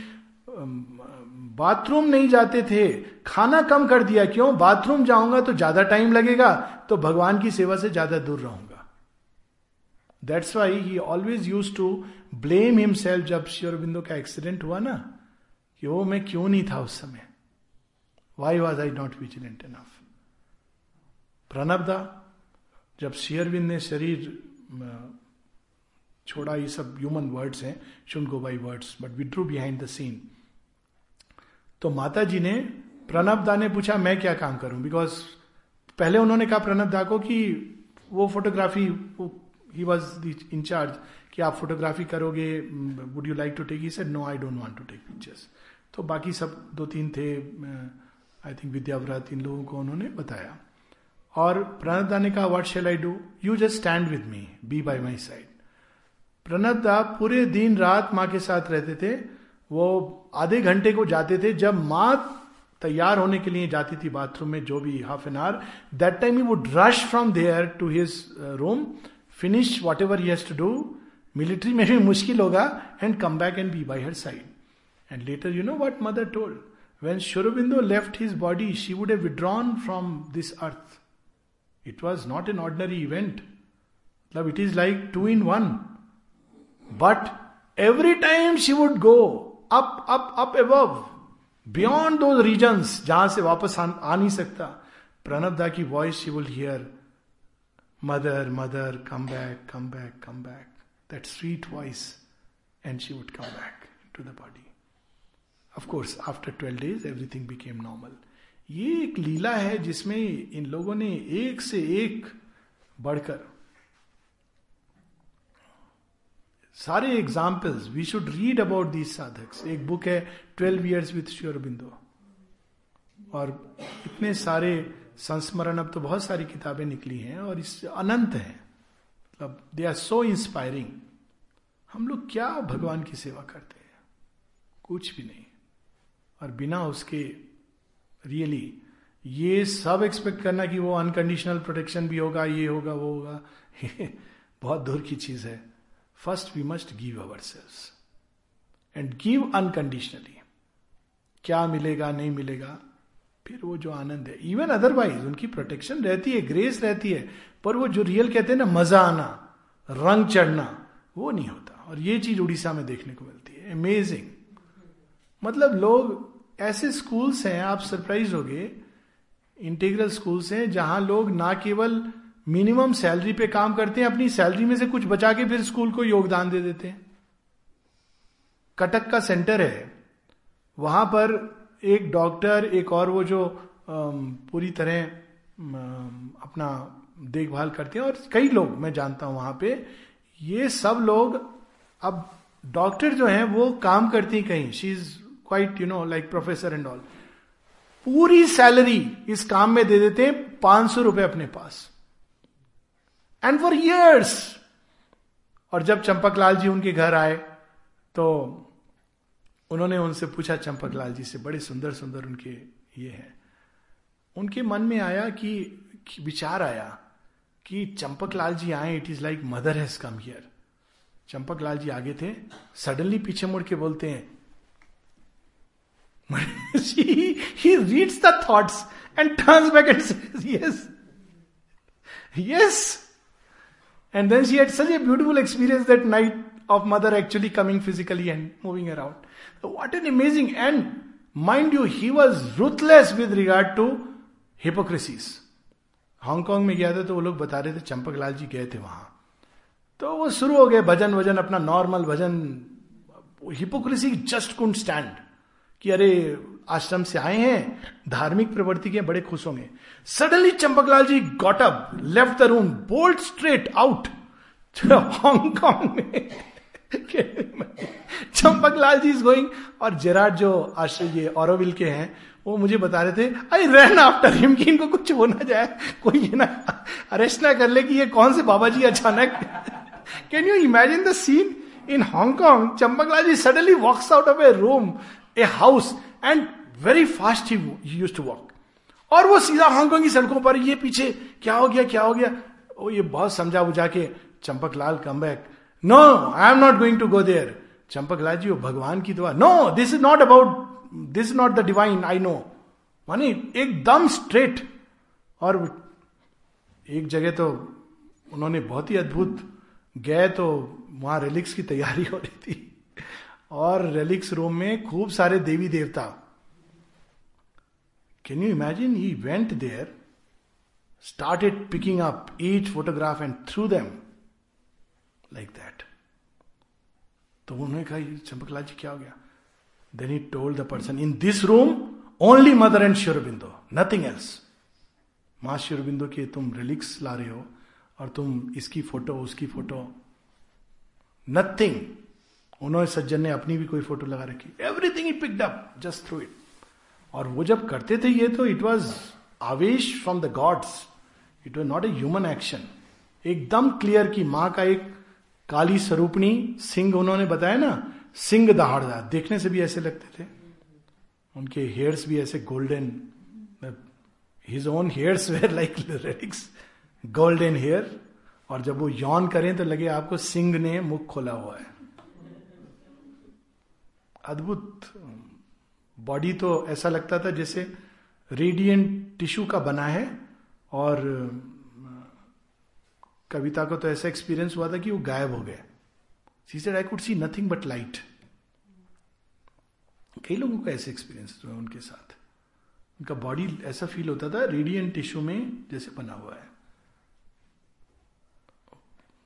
बाथरूम नहीं जाते थे। खाना कम कर दिया क्यों? बाथरूम जाऊँगा तो ज़्यादा टाइम लगेगा तो भगवान की सेवा से ज़्यादा दूर रहूँगा। That's why he always use to blame himself जब श्योरबिंदो का एक्सीडेंट हुआ ना, कि वो मैं क्यों नहीं था उस समय? Y was I not vigilant enough प्रणबदा जब शेयरविंद ने शरीर छोड़ा, ये सब ह्यूमन वर्ड्स हैं shun go by words but withdrew behind the scene तो माता जी ने प्रणब दा ने पूछा, मैं क्या काम करूँ? बिकॉज़ पहले उन्होंने कहा प्रणब दा को कि वो फोटोग्राफी ही वॉज़ इंचार्ज कि आप फोटोग्राफी करोगे would you like to take he said no I don't want to take pictures तो बाकी सब दो तीन थे आई थिंक विद्याव्रत इन लोगों को उन्होंने बताया। और प्रणब दा ने कहा what shall I do you just stand with me be by my side Pranab da पूरे दिन रात माँ के साथ रहते थे। वो आधे घंटे को जाते थे जब माँ तैयार होने के लिए जाती थी बाथरूम में, जो भी half an hour that time he would rush from there to his room finish whatever he to do military में भी मुश्किल होगा and come back and be by her side and later you know what mother told when Sri Aurobindo left his body she would have withdrawn from this earth it was not an ordinary event मतलब it is like to in one but every time she would go up, up, up above, beyond those regions जहाँ से वापस आ आ नहीं सकता। प्रणबदा की voice she would hear mother mother come back come back come back that sweet voice and she would come back to the body of after twelve days everything became normal ये एक लीला है जिसमें इन लोगों ने एक से एक बढ़कर सारे examples we should read about these sadhaks एक बुक है ट्वेल्व ईयर्स विथ श्योर बिंदु और इतने सारे संस्मरण, अब तो बहुत सारी किताबें निकली हैं और इस अनंत है। मतलब दे आर सो इंस्पायरिंग हम लोग क्या भगवान की सेवा करते हैं? कुछ भी नहीं। और बिना उसके रियली ये सब एक्सपेक्ट करना कि वो अनकंडीशनल प्रोटेक्शन भी होगा, ये होगा, वो होगा, बहुत दूर की चीज़ है। First we must give ourselves and give unconditionally क्या मिलेगा, नहीं मिलेगा? फिर वो जो आनंद है। इवन अदरवाइज़ उनकी प्रोटेक्शन रहती है ग्रेस रहती है। पर वो जो रियल कहते हैं ना, मज़ा आना, रंग चढ़ना, वो नहीं होता। और ये चीज़ उड़ीसा में देखने को मिलती है। अमेजिंग मतलब लोग ऐसे स्कूल्स हैं, आप सरप्राइज़ हो गए इंटीग्रल स्कूल्स हैं, जहाँ लोग ना केवल मिनिमम सैलरी पे काम करते हैं, अपनी सैलरी में से कुछ बचा के फिर स्कूल को योगदान दे देते हैं। कटक का सेंटर है। वहाँ पर एक डॉक्टर, एक और वो जो पूरी तरह अपना देखभाल करते हैं, और कई लोग, मैं जानता हूँ वहाँ पे, ये सब लोग, अब डॉक्टर जो हैं, वो काम करती कहीं। She is quite you know like professor and all पूरी सैलरी इस काम में दे देते हैं, पाँच सौ रुपए अपने पास। एंड फॉर इयर्स और जब चंपक लाल जी उनके घर आए तो उन्होंने उनसे पूछा चंपक लाल जी से बड़े सुंदर सुंदर उनके ये हैं. उनके मन में आया कि, कि विचार आया कि चंपक लाल जी आए it is like mother has come here Champak Lal ji आगे थे सडनली पीछे मुड़ के बोलते हैं he reads the thoughts and turns back and yes yes And then she had such a beautiful experience that night of mother actually coming physically and moving around. What an amazing and mind you, he was ruthless with regard to hypocrisies. Hong Kong में गया था तो वो लोग बता रहे थे चंपक लाल जी गए थे वहां तो वो शुरू हो गए भजन वजन अपना नॉर्मल भजन हिपोक्रेसी जस्ट कुंड स्टैंड कि अरे आश्रम से आए हैं, धार्मिक प्रवृत्ति के बड़े खुश होंगे। Suddenly Champaklal ji got up left the room bolted straight out Hong Kong में चंपक लाल जी इज़ गोइंग और जेराड जो आश्रय ये के हैं, वो मुझे बता रहे थे आई रन आफ्टर हिम कि इनको कुछ हो ना जाए, कोई ये ना अरेस्ट ना कर ले कि ये कौन से बाबा जी अचानक can you imagine the scene in Hong Kong Champak Lal ji suddenly walks out of a room a house and very fast he use to walk और वो सीधा हांगकांग की सड़कों पर, ये पीछे, क्या हो गया, क्या हो गया? वो ये बहुत समझा बुझा के, Champak Lal come back no I am not going to go there Champak Lal ji, वो भगवान की दुआ. No this is not about this is not the divine I know मानी एकदम स्ट्रेट और एक जगह तो उन्होंने बहुत ही अद्भुत गए तो वहाँ रेलिक्स की तैयारी हो रही थी। और रेलिक्स रूम में खूब सारे देवी देवता can you imagine he went there started picking up each photograph and through them like that तो उन्होंने कहा चंपकलाल जी, क्या हो गया? Then he told the person in this room only mother and Sri Aurobindo nothing else माँ श्योरबिंदो के, तुम रिलिक्स ला रहे हो, और तुम इसकी फ़ोटो उसकी फ़ोटो नथिंग उन्होंने सज्जन ने अपनी भी कोई फ़ोटो लगा रखी। Everything he picked up just threw it और वो जब करते थे ये तो it was avesh from the gods it was not a human action एकदम क्लियर की माँ का एक काली स्वरूपणी सिंह उन्होंने बताया ना, सिंह दहाड़दार देखने से भी ऐसे लगते थे। उनके हेयर्स भी ऐसे golden his own hairs were like radix golden hair और जब वो यौन करें तो लगे आपको सिंह ने मुख खोला हुआ है। अद्भुत। बॉडी तो ऐसा लगता था जैसे रेडियंट टिश्यू का बना है और कविता को तो ऐसा एक्सपीरियंस हुआ था कि वो गायब हो गए she said I could see nothing but light कई लोगों का ऐसे एक्सपीरियंस हुआ उनके साथ। उनका बॉडी ऐसा फील होता था रेडियंट टिश्यू में जैसे बना हुआ है।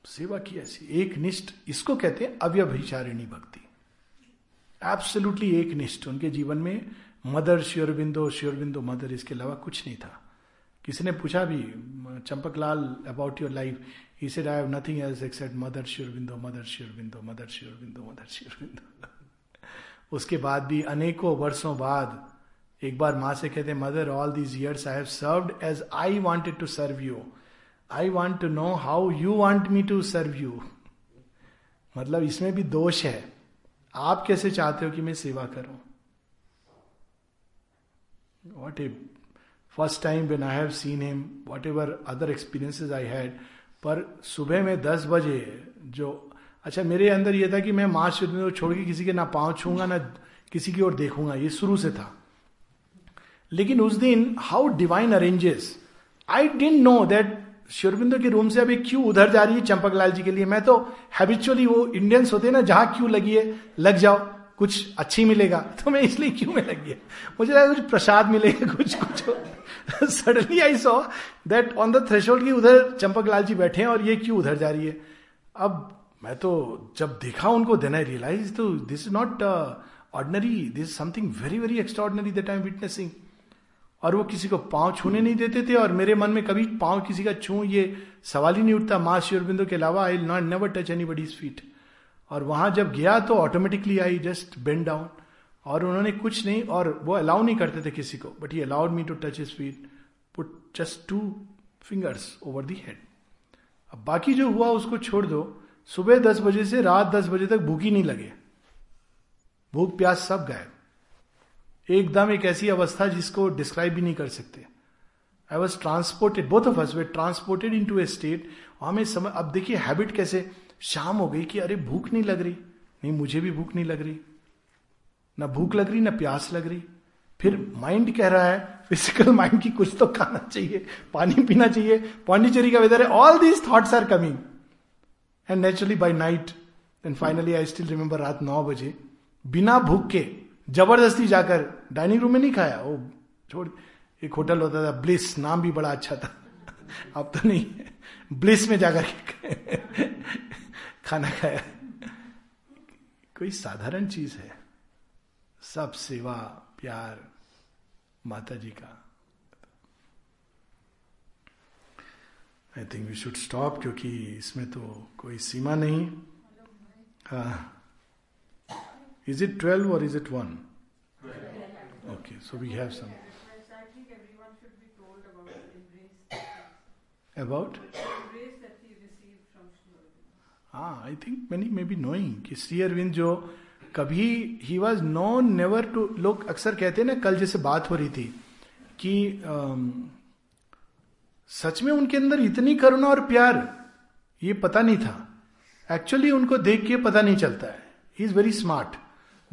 सेवा की ऐसी, एक निष्ठ, इसको कहते हैं अव्यभिचारिणी भक्ति। एब्सोल्युटली एक निष्ठ उनके जीवन में मदर श्योरबिंदो श्योरबिंदो मदर इसके अलावा कुछ नहीं था। किसी ने पूछा भी Champaklal about your life he said I have nothing else except mother Sri Aurobindo mother Sri Aurobindo mother Sri Aurobindo mother Sri Aurobindo उसके बाद भी अनेकों वर्षों बाद, एक बार माँ से कहते mother all these years I have served as I wanted to serve you I want to know how you want me to serve you मतलब इसमें भी दोष है। आप कैसे चाहते हो कि मैं सेवा करूँ? What a first time when I have seen him whatever other experiences I had पर सुबह में दस बजे जो अच्छा मेरे अंदर यह था कि मैं माँ को छोड़ के किसी के ना पाँव छूँगा ना किसी की ओर देखूँगा, ये शुरू से था। लेकिन उस दिन how divine arranges I didn't know that शिवरबिंदो के रूम से अभी क्यों उधर जा रही है चंपक जी के लिए? मैं तो हैबिचुअली वो इंडियंस होते हैं ना, जहाँ क्यों लगी है, लग जाओ, कुछ अच्छी मिलेगा। तो मैं इसलिए क्यों में लग गया मुझे लगा कुछ प्रसाद मिलेगा, कुछ कुछ suddenly I saw that on the thresh की उधर चंपक लाल जी बैठे हैं और ये क्यों उधर जा रही है? अब मैं तो जब देखा उनको देन आई रियलाइज़ तो this is not ordinary this is something very very extraordinary that I am witnessing और वो किसी को पाँव छूने नहीं देते थे और मेरे मन में कभी पाँव किसी का छू, ये सवाल ही नहीं उठता। माँ शिवरबिंदो के अलावा I not never touch anybody feet और वहाँ जब गया तो automatically I just bend down और उन्होंने कुछ नहीं, और वो अलाउ नहीं करते थे किसी को but he allowed me to touch his feet put just two fingers over the head अब बाकी जो हुआ, उसको छोड़ दो। सुबह दस बजे से रात दस बजे तक भूखी नहीं लगे। भूख प्यास सब गायब। एकदम एक ऐसी अवस्था जिसको डिस्क्राइब भी नहीं कर सकते। I was transported both of us we transported into a state हमें समय अब देखिए हैबिट कैसे? शाम हो गई कि अरे भूख नहीं लग रही। नहीं, मुझे भी भूख नहीं लग रही। ना भूख लग रही, ना प्यास लग रही। फिर माइंड कह रहा है फ़िज़िकल माइंड की कुछ तो खाना चाहिए, पानी पीना चाहिए। पांडिचेरी का वेदर है all these thoughts are coming and naturally by night and finally I still remember रात नौ बजे, बिना भूख के ज़बरदस्ती जाकर डाइनिंग रूम में नहीं खाया? वो छोड़, एक होटल होता था, ब्लिस, नाम भी बड़ा अच्छा था। अब तो नहीं ब्लिस में जाकर खाना खाया। कोई साधारण चीज़ है। सब सेवा, प्यार माता जी का। I think we should stop क्योंकि इसमें तो कोई सीमा नहीं। हाँ। Is it 12 or is it 1? Okay, so we have some. About? हाँ I think many may be knowing कि श्री अरविंद जो कभी he was known never to लोग अक्सर कहते हैं ना कल जैसे बात हो रही थी कि um, सच में उनके अंदर इतनी करुणा और प्यार ये पता नहीं था एक्चुअली उनको देख के पता नहीं चलता है he is very smart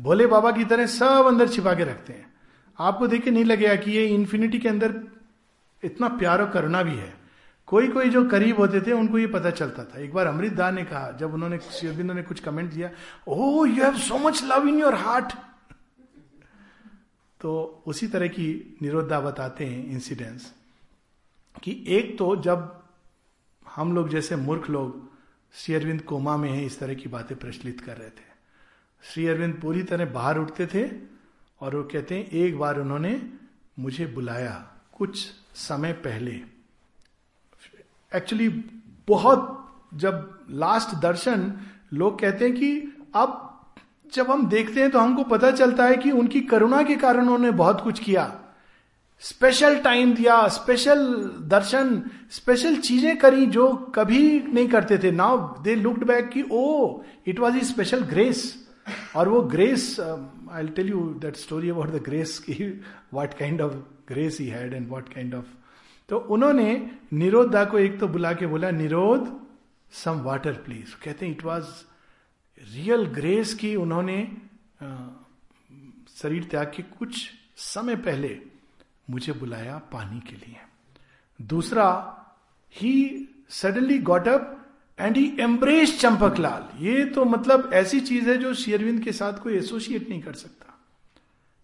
Bhole Baba की तरह सब अंदर छिपा के रखते हैं। आपको देख के नहीं लगेगा कि ये इन्फिनिटी के अंदर इतना प्यार और करुणा भी है। कोई कोई जो करीब होते थे, उनको ये पता चलता था। एक बार अमृत दा ने कहा, जब उन्होंने शिवबिंदु ने कुछ कमेंट दिया ओ you have so much love in your heart तो उसी तरह की निरोधा बताते हैं इंसिडेंस कि एक तो जब हम लोग जैसे मूर्ख लोग, श्री अरविंद कोमा में है, इस तरह की बातें प्रचलित कर रहे थे। श्री अरविंद पूरी तरह बाहर उठते थे और वो कहते हैं, एक बार उन्होंने मुझे बुलाया कुछ समय पहले. एक्चुअली बहुत जब लास्ट दर्शन, लोग कहते हैं कि अब जब हम देखते हैं तो हमको पता चलता है कि उनकी करुणा के कारण उन्होंने बहुत कुछ किया। स्पेशल टाइम दिया स्पेशल दर्शन स्पेशल चीज़ें करी जो कभी नहीं करते थे। नाउ दे लुक्ड बैक कि ओ it was a special grace और वो grace I tell you that story about the grace की what kind of grace he had and what kind of तो उन्होंने निरोधा को एक तो बुला के बोला निरोध सम वाटर प्लीज़ कहते हैं इट वॉज़ रियल ग्रेस की उन्होंने शरीर त्याग के कुछ समय पहले मुझे बुलाया पानी के लिए. दूसरा he suddenly got up and he embrace Champak Lal ये तो मतलब ऐसी चीज़ है जो शेयरविंद के साथ कोई एसोसिएट नहीं कर सकता।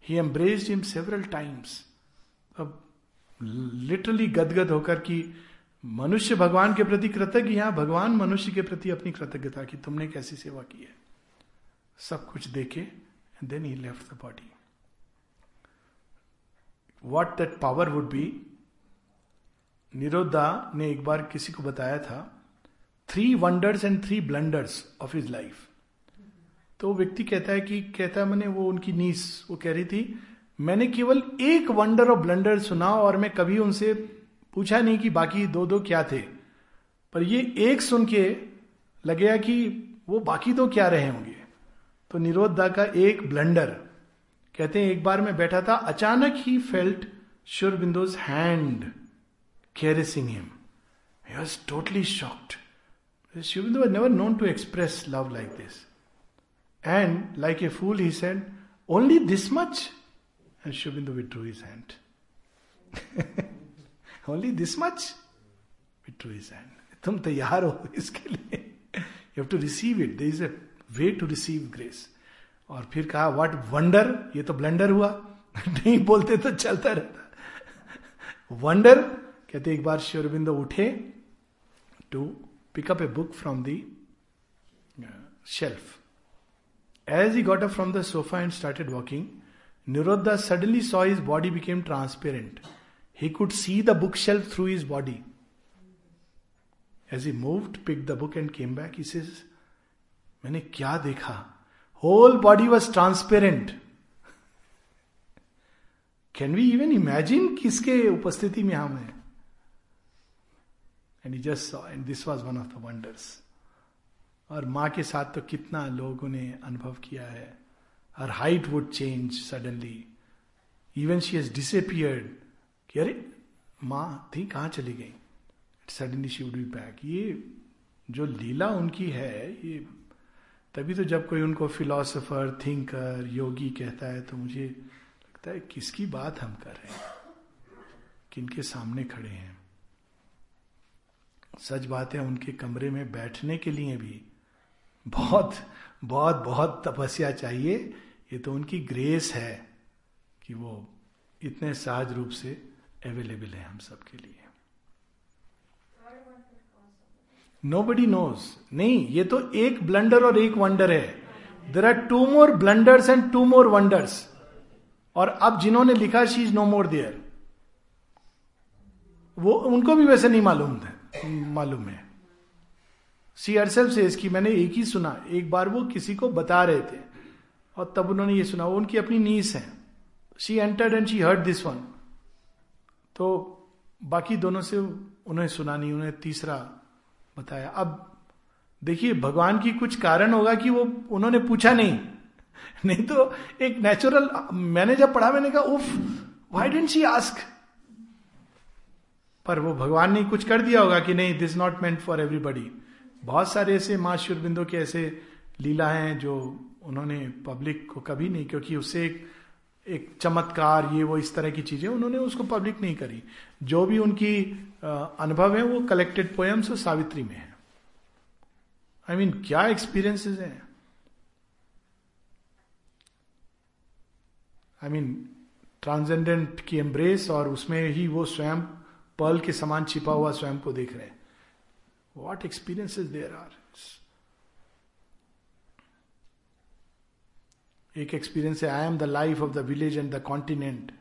He embraced him several times अब लिटरली गदगद होकर कि मनुष्य भगवान के प्रति कृतज्ञ यहाँ भगवान मनुष्य के प्रति अपनी कृतज्ञता की तुमने कैसी सेवा की है। सब कुछ देखे and then he left the body what that power would be Nirodha ने एक बार किसी को बताया था three wonders and three blunders of his life तो व्यक्ति कहता है कि, कहता है मैंने वो उनकी नीस, वो कह रही थी, मैंने केवल एक वंडर और ब्लंडर सुना और मैं कभी उनसे पूछा नहीं कि बाकी दो दो क्या थे। पर ये एक सुन के लगेगा कि वो बाकी दो क्या रहे होंगे। तो निरोधा का एक ब्लंडर कहते हैं, एक बार मैं बैठा था, अचानक ही felt sure Aurobindo's hand caring him I was totally shocked शिवबिंदु was never known to express love like this. And like a fool, he said, Only this much? And Shubindu withdrew his hand. Only this much? Withdrew his hand. तुम तैयार हो इसके लिए you have to receive it there is a way to receive grace और फिर कहा what wonder ये तो ब्लंडर हुआ नहीं बोलते तो चलता रहता वंडर कहते एक बार शिवरबिंदो उठे to pick up a book from the uh, shelf. As he got up from the sofa and started walking, Nirodha suddenly saw his body became transparent. He could see the bookshelf through his body. As he moved, picked the book and came back, he says, मैंने क्या देखा whole body was transparent can we even imagine किसके उपस्थिति में हम हैं and just saw and this was one of the wonders और माँ के साथ तो कितना लोगों ने अनुभव किया है। Her height would change suddenly even she has disappeared कि अरे, माँ थी, कहाँ चली गई? Suddenly she would be back ये जो लीला उनकी है, ये तभी तो जब कोई उनको फिलोसोफर थिंकर योगी कहता है तो मुझे लगता है, किसकी बात हम कर रहे हैं? किनके सामने खड़े हैं? सच बात है उनके कमरे में बैठने के लिए भी बहुत बहुत बहुत तपस्या चाहिए। ये तो उनकी ग्रेस है कि वो इतने सहज रूप से अवेलेबल है हम सबके लिए। नो बडी नोज़ नहीं, ये तो एक ब्लंडर और एक वंडर है। There are two more blunders and two more wonders और अब जिन्होंने लिखा she is no more there वो, उनको भी वैसे नहीं मालूम था। मालूम है। सी अरसेल से इसकी मैंने एक ही सुना, एक बार वो किसी को बता रहे थे, और तब उन्होंने ये सुना, वो उनकी अपनी नीस है। She entered and she heard this one तो बाकी दोनों से उन्हें सुना नहीं, उन्हें तीसरा बताया। अब देखिए, भगवान की कुछ कारण होगा कि वो, उन्होंने पूछा नहीं। नहीं तो एक नेचुरल मैंने जब पढ़ा, मैंने कहा, उफ वाई डेंट शी आस्क पर वो भगवान ने कुछ कर दिया होगा कि नहीं this not meant for everybody बहुत सारे ऐसे माँ शुरबिंदो के ऐसे लीला हैं जो उन्होंने पब्लिक को कभी नहीं क्योंकि उससे एक एक चमत्कार ये वो इस तरह की चीज़ें उन्होंने उसको पब्लिक नहीं करी। जो भी उनकी अनुभव है वो कलेक्टेड पोएम्स और सावित्री में है। आई I मीन mean, क्या एक्सपीरियंसेस हैं? आई मीन ट्रांसजेंडेंट की एम्ब्रेस और उसमें ही वो स्वयं पर्ल के समान छिपा हुआ स्वयं को देख रहे हैं वॉट एक्सपीरियंसेस देर आर एक एक्सपीरियंस है I am the life of the village and the continent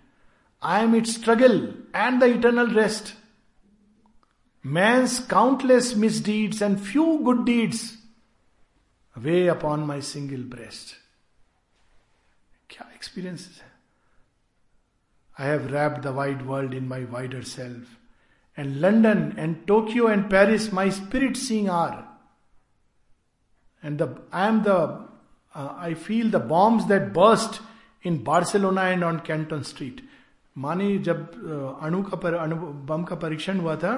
I am it struggle and the eternal rest man's countless misdeeds and few good deeds weigh upon my single breast क्या experience है I have wrapped the wide world in my wider self and London and Tokyo and Paris, my spirit seeing are. And the, I am the, uh, I feel the bombs that burst in Barcelona and on Canton Street. मानी जब अणु का पर अणु बम का परीक्षण हुआ था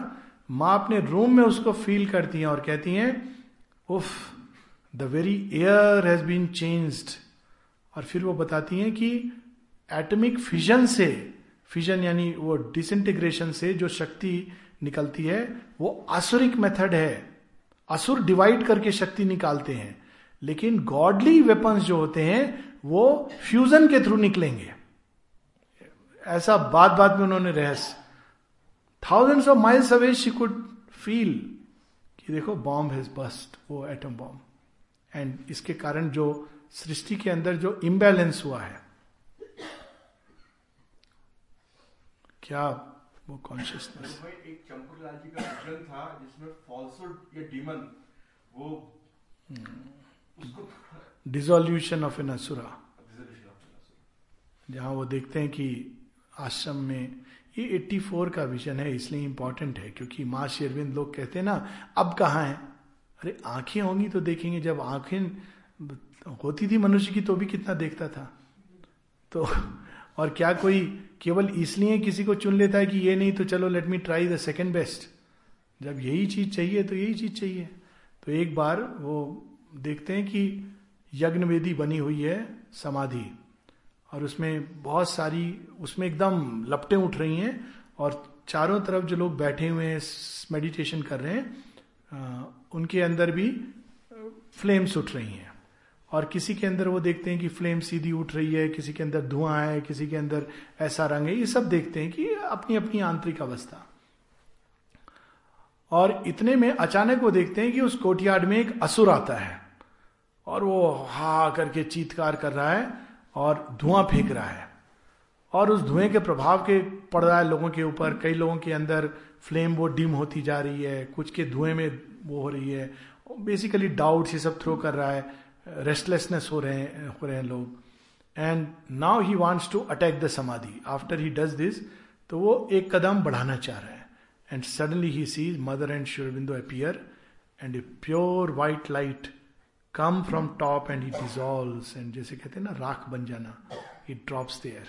माँ अपने रूम में उसको फील करती हैं और कहती हैं उफ the very air has been changed और फिर वो बताती हैं कि एटमिक फिजन से फिजन यानी वो डिसइंटीग्रेशन से जो शक्ति निकलती है, वो आसुरिक मेथड है। असुर डिवाइड करके शक्ति निकालते हैं। लेकिन गॉडली वेपन्स जो होते हैं, वो फ्यूजन के थ्रू निकलेंगे। ऐसा बात बात में उन्होंने रहस्य thousands of miles away she could feel कि देखो बॉम्ब हैज़ बस्ट वो एटम बॉम्ब एंड इसके कारण जो सृष्टि के अंदर जो इम्बैलेंस हुआ है क्या वो कॉन्शियसनेस एक चंपुरलाल जी का विजन था जिसमें फॉल्सुड या डीमन वो डिजोल्यूशन ऑफ़ एन असुरा जहाँ वो देखते हैं कि आश्रम में ये 84 का विजन है इसलिए इंपॉर्टेंट है क्योंकि माँ शेरविंद लोग कहते हैं ना अब कहा है? अरे आँखें होंगी तो देखेंगे जब आँखें होती थी मनुष्य की तो भी कितना देखता था। तो और क्या कोई केवल इसलिए किसी को चुन लेता है कि ये नहीं तो चलो let me try the second best जब यही चीज़ चाहिए तो यही चीज़ चाहिए। तो एक बार वो देखते हैं कि यज्ञ वेदी बनी हुई है, समाधि। और उसमें बहुत सारी, उसमें एकदम लपटें उठ रही हैं, और चारों तरफ़ जो लोग बैठे हुए हैं मेडिटेशन कर रहे हैं उनके अंदर भी फ्लेम्स उठ रही हैं। और किसी के अंदर वो देखते हैं कि फ्लेम सीधी उठ रही है, किसी के अंदर धुआँ है, किसी के अंदर ऐसा रंग है, ये सब देखते हैं कि अपनी अपनी आंतरिक अवस्था। और इतने में अचानक वो देखते हैं कि उस कोटियाड में एक असुर आता है और वो हा करके चीतकार कर रहा है और धुआँ फेंक रहा है। और उस धुएँ के प्रभाव के पड़ रहा है लोगों के ऊपर, कई लोगों के अंदर फ्लेम वो डिम होती जा रही है, कुछ के धुएँ में वो हो रही है, बेसिकली डाउट ये सब थ्रो कर रहा है। रेस्टलेसनेस हो रहे हैं, हो रहे हैं लोग। And now he wants to attack the samadhi after he does this तो वो एक कदम बढ़ाना चाह रहा है। And suddenly he sees mother and Shivbindu appear and a pure white light come from top and he dissolve and जैसे कहते हैं ना, राख बन जाना। He drops there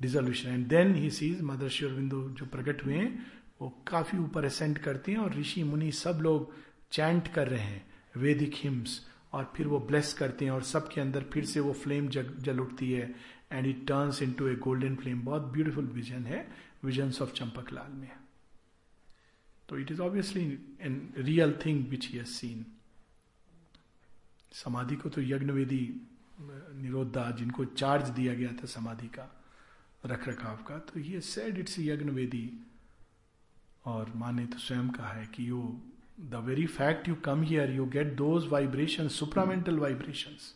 dissolution and then he sees mother Shivbindu जो प्रकट हुए हैं, वो काफ़ी ऊपर असेंड करती हैं, और ऋषि मुनि सब लोग चैंट कर रहे हैं वेदिक हिम्स और फिर वो ब्लेस करते हैं और सबके अंदर फिर से वो फ्लेम जल उठती है and it turns into a golden flame बहुत ब्यूटिफुल विजन है विजन ऑफ़ चंपक लाल में। तो it is obviously an real thing which he seen samadhi को तो यज्ञवेदी निरोधा जिनको चार्ज दिया गया था समाधि का रख रखाव का तो ये सेड इट्स यज्ञवेदी। और माँ ने तो स्वयं कहा है कि यो the very fact you come here, you get those vibrations, supramental vibrations.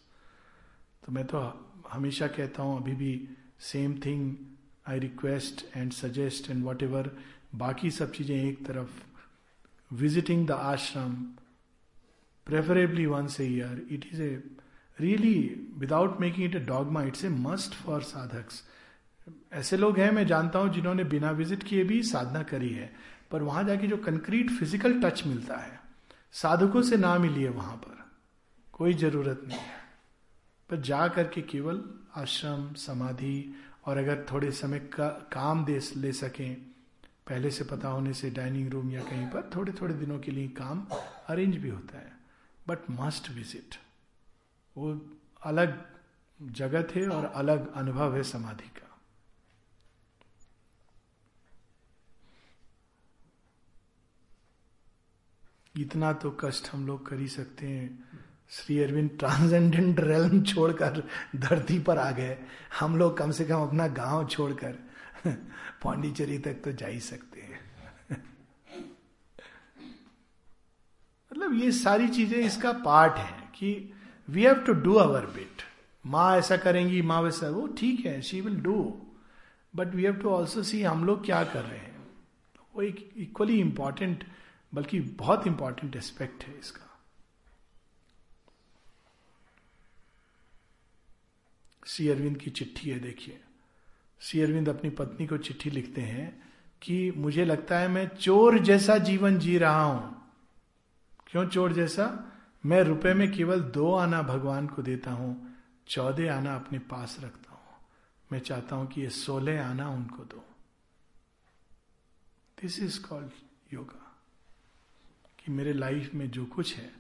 तो मैं तो हमेशा कहता हूँ अभी भी same thing I request and suggest and whatever बाकी सब चीज़ें एक तरफ़ visiting the ashram preferably once a year it is a really without making it a dogma it's a must for sadhaks ऐसे लोग हैं मैं जानता हूँ जिन्होंने बिना विज़िट किए भी साधना करी है पर वहाँ जाके जो कंक्रीट फ़िज़िकल टच मिलता है, साधकों से ना मिली है वहाँ पर, कोई ज़रूरत नहीं है। पर जा करके केवल आश्रम, समाधि और अगर थोड़े समय का काम दे ले सकें, पहले से पता होने से डाइनिंग रूम या कहीं पर थोड़े थोड़े दिनों के लिए काम अरेंज भी होता है। बट मस्ट विज़िट वो अलग जगत है और अलग अनुभव है समाधि का। इतना तो कष्ट हम लोग कर ही सकते हैं। श्री अरविंद ट्रांसेंडेंट रेलम छोड़कर धरती पर आ गए। हम लोग कम से कम अपना गाँव छोड़कर पांडिचेरी तक तो जा ही सकते हैं। मतलब ये सारी चीज़ें इसका पार्ट है कि we have to do our bit माँ ऐसा करेंगी, माँ वैसा, वो ठीक है she will do but we have to also see हम लोग क्या कर रहे हैं। वो एक इक्वली इंपॉर्टेंट बल्कि बहुत इंपॉर्टेंट एस्पेक्ट है इसका। सी अरविंद की चिट्ठी है, देखिए। सी अरविंद अपनी पत्नी को चिट्ठी लिखते हैं कि, मुझे लगता है मैं चोर जैसा जीवन जी रहा हूँ। क्यों चोर जैसा? मैं रुपए में केवल दो आना भगवान को देता हूँ, चौदह आना अपने पास रखता हूँ। मैं चाहता हूँ कि ये सोलह आना उनको दो। दिस इज़ कॉल्ड योगा कि मेरे लाइफ में जो कुछ है,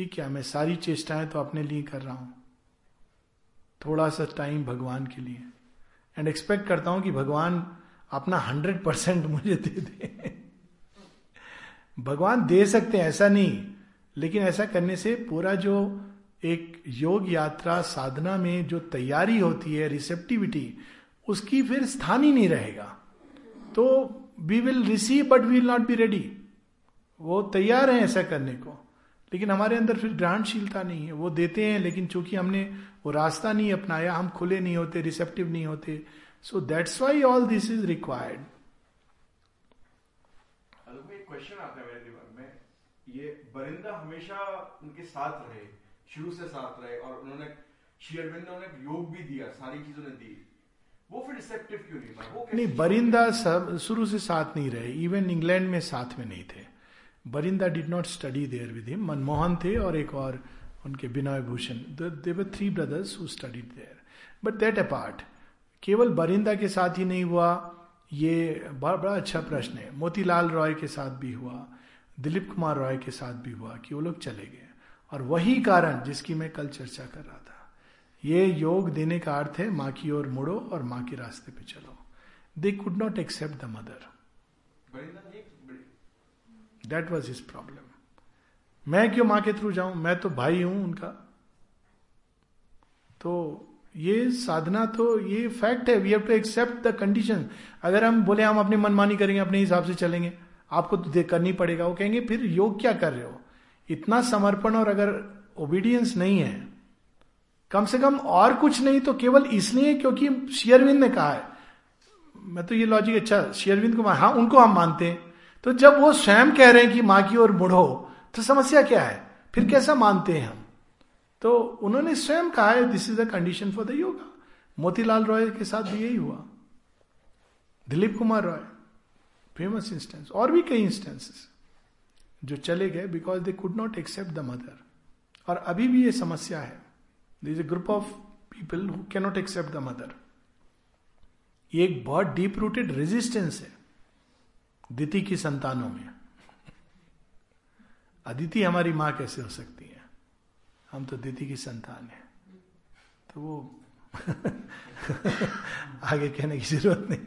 ये क्या मैं सारी चेष्टाएँ तो अपने लिए कर रहा हूँ? थोड़ा सा टाइम भगवान के लिए। एंड एक्सपेक्ट करता हूँ कि भगवान अपना हंड्रेड परसेंट मुझे दे दे। भगवान दे सकते हैं, ऐसा नहीं। लेकिन ऐसा करने से पूरा जो एक योग यात्रा साधना में जो तैयारी होती है रिसेप्टिविटी उसकी फिर स्थान ही नहीं रहेगा। तो we will receive but we will not be ready वो तैयार हैं ऐसा करने को। लेकिन हमारे अंदर फिर ग्रहणशीलता नहीं है। वो देते हैं लेकिन चूँकि हमने वो रास्ता नहीं अपनाया हम खुले नहीं होते रिसेप्टिव नहीं होते so that's why all this is required question आता है मेरे दिमाग में। ये बरिंदा हमेशा उनके साथ रहे शुरू से साथ रहे और उन्होंने शेयरबिंद ने योग भी दिया सारी चीज़ों ने दी। वो फिर रिसेप्टिव क्यों नहीं वो नहीं बरिंदा सब शुरू से साथ नहीं रहे इवन इंग्लैंड में साथ में नहीं थे। Barinda did not study there with him Manmohan थे और एक और उनके बिना भूषण देवर three brothers who studied there but that apart केवल बरिंदा के साथ ही नहीं हुआ, ये बड़ा बड़ा अच्छा प्रश्न है। मोतीलाल रॉय के साथ भी हुआ, दिलीप कुमार रॉय के साथ भी हुआ कि वो लोग चले गए। और वही कारण जिसकी मैं कल चर्चा कर रहा था। ये योग देने का अर्थ है, माँ की ओर मुड़ो और माँ के रास्ते पे चलो। They could not accept the mother that was his problem मैं क्यों माँ के थ्रू जाऊँ? मैं तो भाई हूँ उनका। तो ये साधना तो ये फैक्ट है। We have to accept the condition अगर हम बोले, हम अपनी मनमानी करेंगे, अपने हिसाब से चलेंगे, आपको तो देख करनी पड़ेगा। वो कहेंगे, फिर योग क्या कर रहे हो? इतना समर्पण और अगर ओबीडियंस नहीं है, कम से कम और कुछ नहीं तो केवल इसलिए क्योंकि शेयरविंद ने कहा है। मैं तो ये लॉजिक अच्छा शेयरविंद को हाँ उनको हम मानते हैं। तो जब वो स्वयं कह रहे हैं कि माँ की ओर मुड़ो तो समस्या क्या है? फिर कैसा मानते हैं हम? तो उन्होंने स्वयं कहा है this is the condition for the yoga Motilal Roy के साथ भी यही हुआ। दिलीप कुमार रॉय फ़ेमस इंस्टेंस और भी कई इंस्टेंसेस जो चले गए because they could not accept the mother और अभी भी ये समस्या है। This a group of people who cannot accept the mother ये एक बहुत डीप रूटेड रेजिस्टेंस है। दिति की संतानों में। अदिति हमारी माँ कैसे हो सकती है? हम तो दिति की संतान है। तो वो आगे कहने की ज़रूरत नहीं।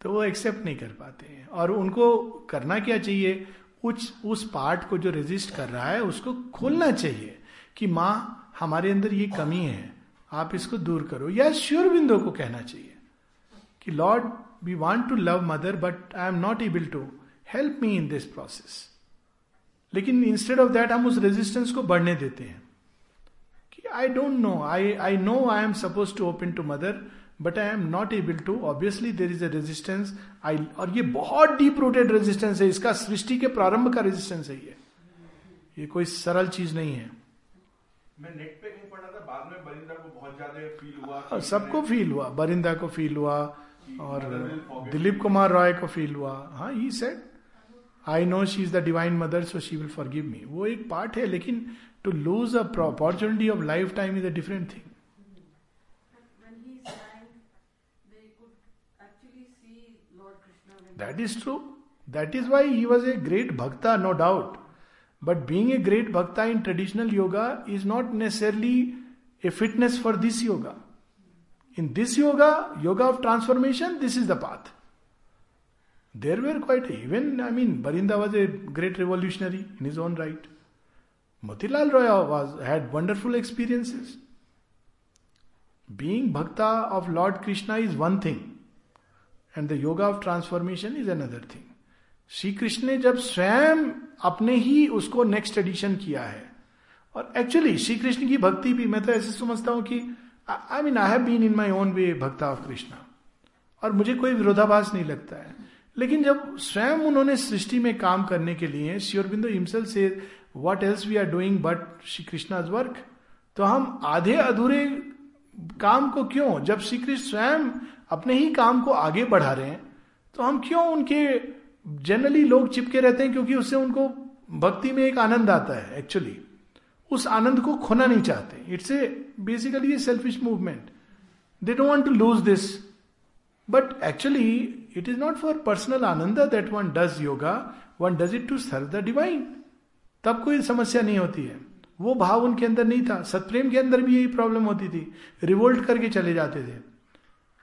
तो वो एक्सेप्ट नहीं कर पाते हैं। और उनको करना क्या चाहिए? उस उस पार्ट को जो रेजिस्ट कर रहा है, उसको खोलना चाहिए कि माँ, हमारे अंदर ये कमी है। आप इसको दूर करो। या श्योर को कहना चाहिए कि, lord we want to love mother but I am not able to help me in this process लेकिन इंस्टेड ऑफ़ दैट हम उस रेजिस्टेंस को बढ़ने देते हैं। कि I don't know I I know I am suppose to open to mother but I am not able to obviously there is a resistance I और ये बहुत डीप रूटेड रेजिस्टेंस है। इसका सृष्टि के प्रारंभ का रेजिस्टेंस है ये। ये कोई सरल चीज़ नहीं है। मैं नेट पे कहीं पढ़ा था। बाद में बरिंदा को बहुत ज़्यादा फील हुआ। हाँ, सबको फील हुआ। बरिंदा को फील हुआ। और दिलीप कुमार रॉय को फील हुआ। हाँ he said I know she is the divine mother so she will forgive me वो एक पार्ट है लेकिन to lose a opportunity of lifetime is a different thing that is true that is why he was a great bhakta no doubt but being a great bhakta in traditional yoga is not necessarily a fitness for this yoga In this yoga, yoga of transformation, this is the path. There were quite, even, I mean, Barinda was a great revolutionary in his own right. Motilal Roy was, had wonderful experiences. Being Bhakta of Lord Krishna is one thing, and the yoga of transformation is another thing. Shri Krishna ने जब स्वयं अपने ही उसको next edition किया है और actually Shri Krishna की भक्ति भी मैं तो ऐसे समझता हूँ कि I mean I have been in my own way bhakta of Krishna और मुझे कोई विरोधाभास नहीं लगता है। लेकिन जब स्वयं उन्होंने सृष्टि में काम करने के लिए बिंदु हिमसल से what else we are doing but Shri Krishna's work तो हम आधे अधूरे काम को क्यों, जब श्री कृष्ण स्वयं अपने ही काम को आगे बढ़ा रहे हैं तो हम क्यों उनके जनरली लोग चिपके रहते हैं क्योंकि उससे उनको भक्ति में एक आनंद आता है एक्चुअली उस आनंद को खोना नहीं चाहते। It's a basically a selfish movement they don't want to lose this but actually it is not for personal ananda that one does yoga one does it to serve the divine तब कोई समस्या नहीं होती है। वो भाव उनके अंदर नहीं था। सतप्रेम के अंदर भी यही प्रॉब्लम होती थी। रिवोल्ट करके चले जाते थे।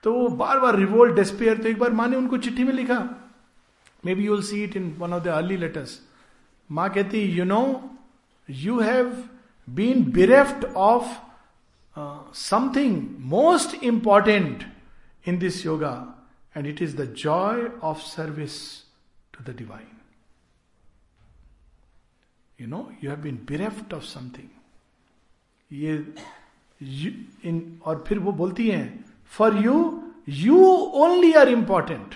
तो वो बार बार रिवोल्ट डिस्पेयर तो एक बार माँ ने उनको चिट्ठी में लिखा। Maybe you'll see it in one of the early letters माँ कहती you know you have been bereft of uh, something most important in this yoga, and it is the joy of service to the divine. You know, you have been bereft of something. ये इन और फिर वो बोलती हैं for you you only are important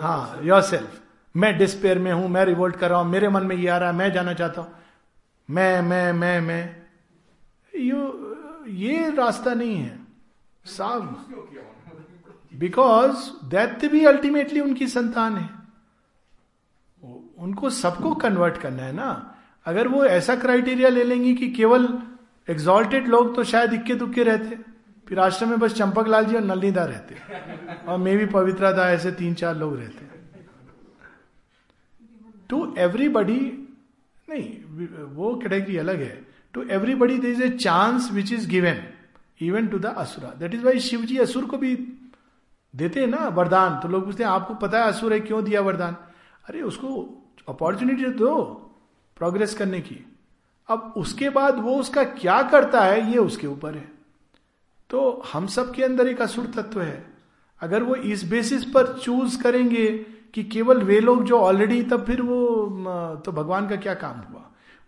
हाँ yourself मैं despair में हूँ, मैं रिवोल्ट कर रहा हूँ, मेरे मन में ये आ रहा है, मैं जाना चाहता हूँ। मैं मैं मैं मैं। यू, ये रास्ता नहीं है। साफ़। बिकॉज़ दैत्य भी अल्टीमेटली उनकी संतान है। उनको सबको कन्वर्ट करना है ना। अगर वो ऐसा क्राइटेरिया ले लेंगी कि केवल एग्जॉल्टेड लोग तो शायद इक्के दुक्के रहते। फिर आश्रम में बस चंपक लाल जी और नलिदा रहते। और मे भी पवित्रा दा ऐसे तीन चार लोग रहते। टू एवरीबडी, नहीं, वो कैटेगरी अलग है। To everybody there is a chance which is given even to the asura that is why Shiv ji असुर को भी देते हैं ना, वरदान। तो लोग पूछते हैं, आपको पता है असुर है क्यों दिया वरदान? अरे, उसको अपॉर्चुनिटी दो प्रोग्रेस करने की। अब उसके बाद वो उसका क्या करता है, ये उसके ऊपर है। तो हम सब के अंदर एक असुर तत्व है। अगर वो इस बेसिस पर चूज़ करेंगे कि केवल वे लोग जो ऑलरेडी तब फिर वो तो भगवान का क्या काम हुआ?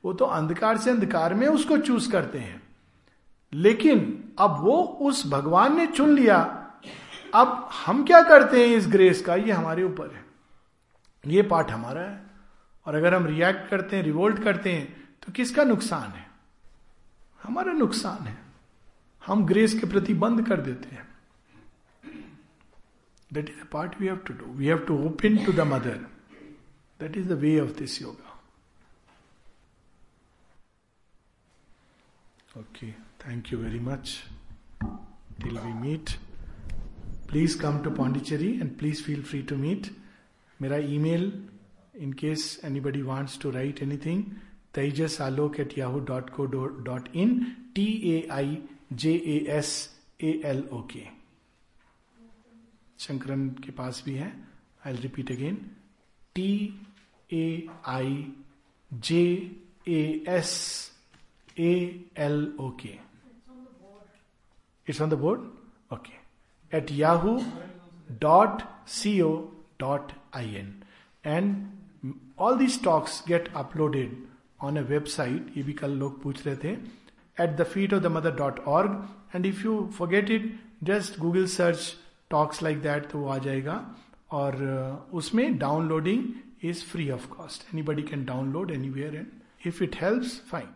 वो तो अंधकार से अंधकार में उसको चूज़ करते हैं। लेकिन अब वो उस भगवान ने चुन लिया। अब हम क्या करते हैं इस ग्रेस का? ये हमारे ऊपर है। ये पार्ट हमारा है। और अगर हम रिएक्ट करते हैं रिवोल्ट करते हैं तो किसका नुकसान है? हमारा नुकसान है। हम ग्रेस के प्रति बंद कर देते हैं। That is the part we have to do we have to open to the mother that is the way of this yoga okay thank you very much till we meet please come to Pondicherry and please feel free to meet मेरा email in case anybody wants to write anything, tejasalok at yahoo.co.in, T A I J A S A L O K. Shankaran के पास भी है। I repeat again T A I J A S A L O K it's on the board okay at Yahoo dot C O dot I N and all these talks get uploaded on a website ये भी कल लोग पूछ रहे थे। At the feet of the mother dot org and if you forget it just Google search talks like that तो वो आ जाएगा। और उसमें downloading is free of cost anybody can download anywhere and if it helps fine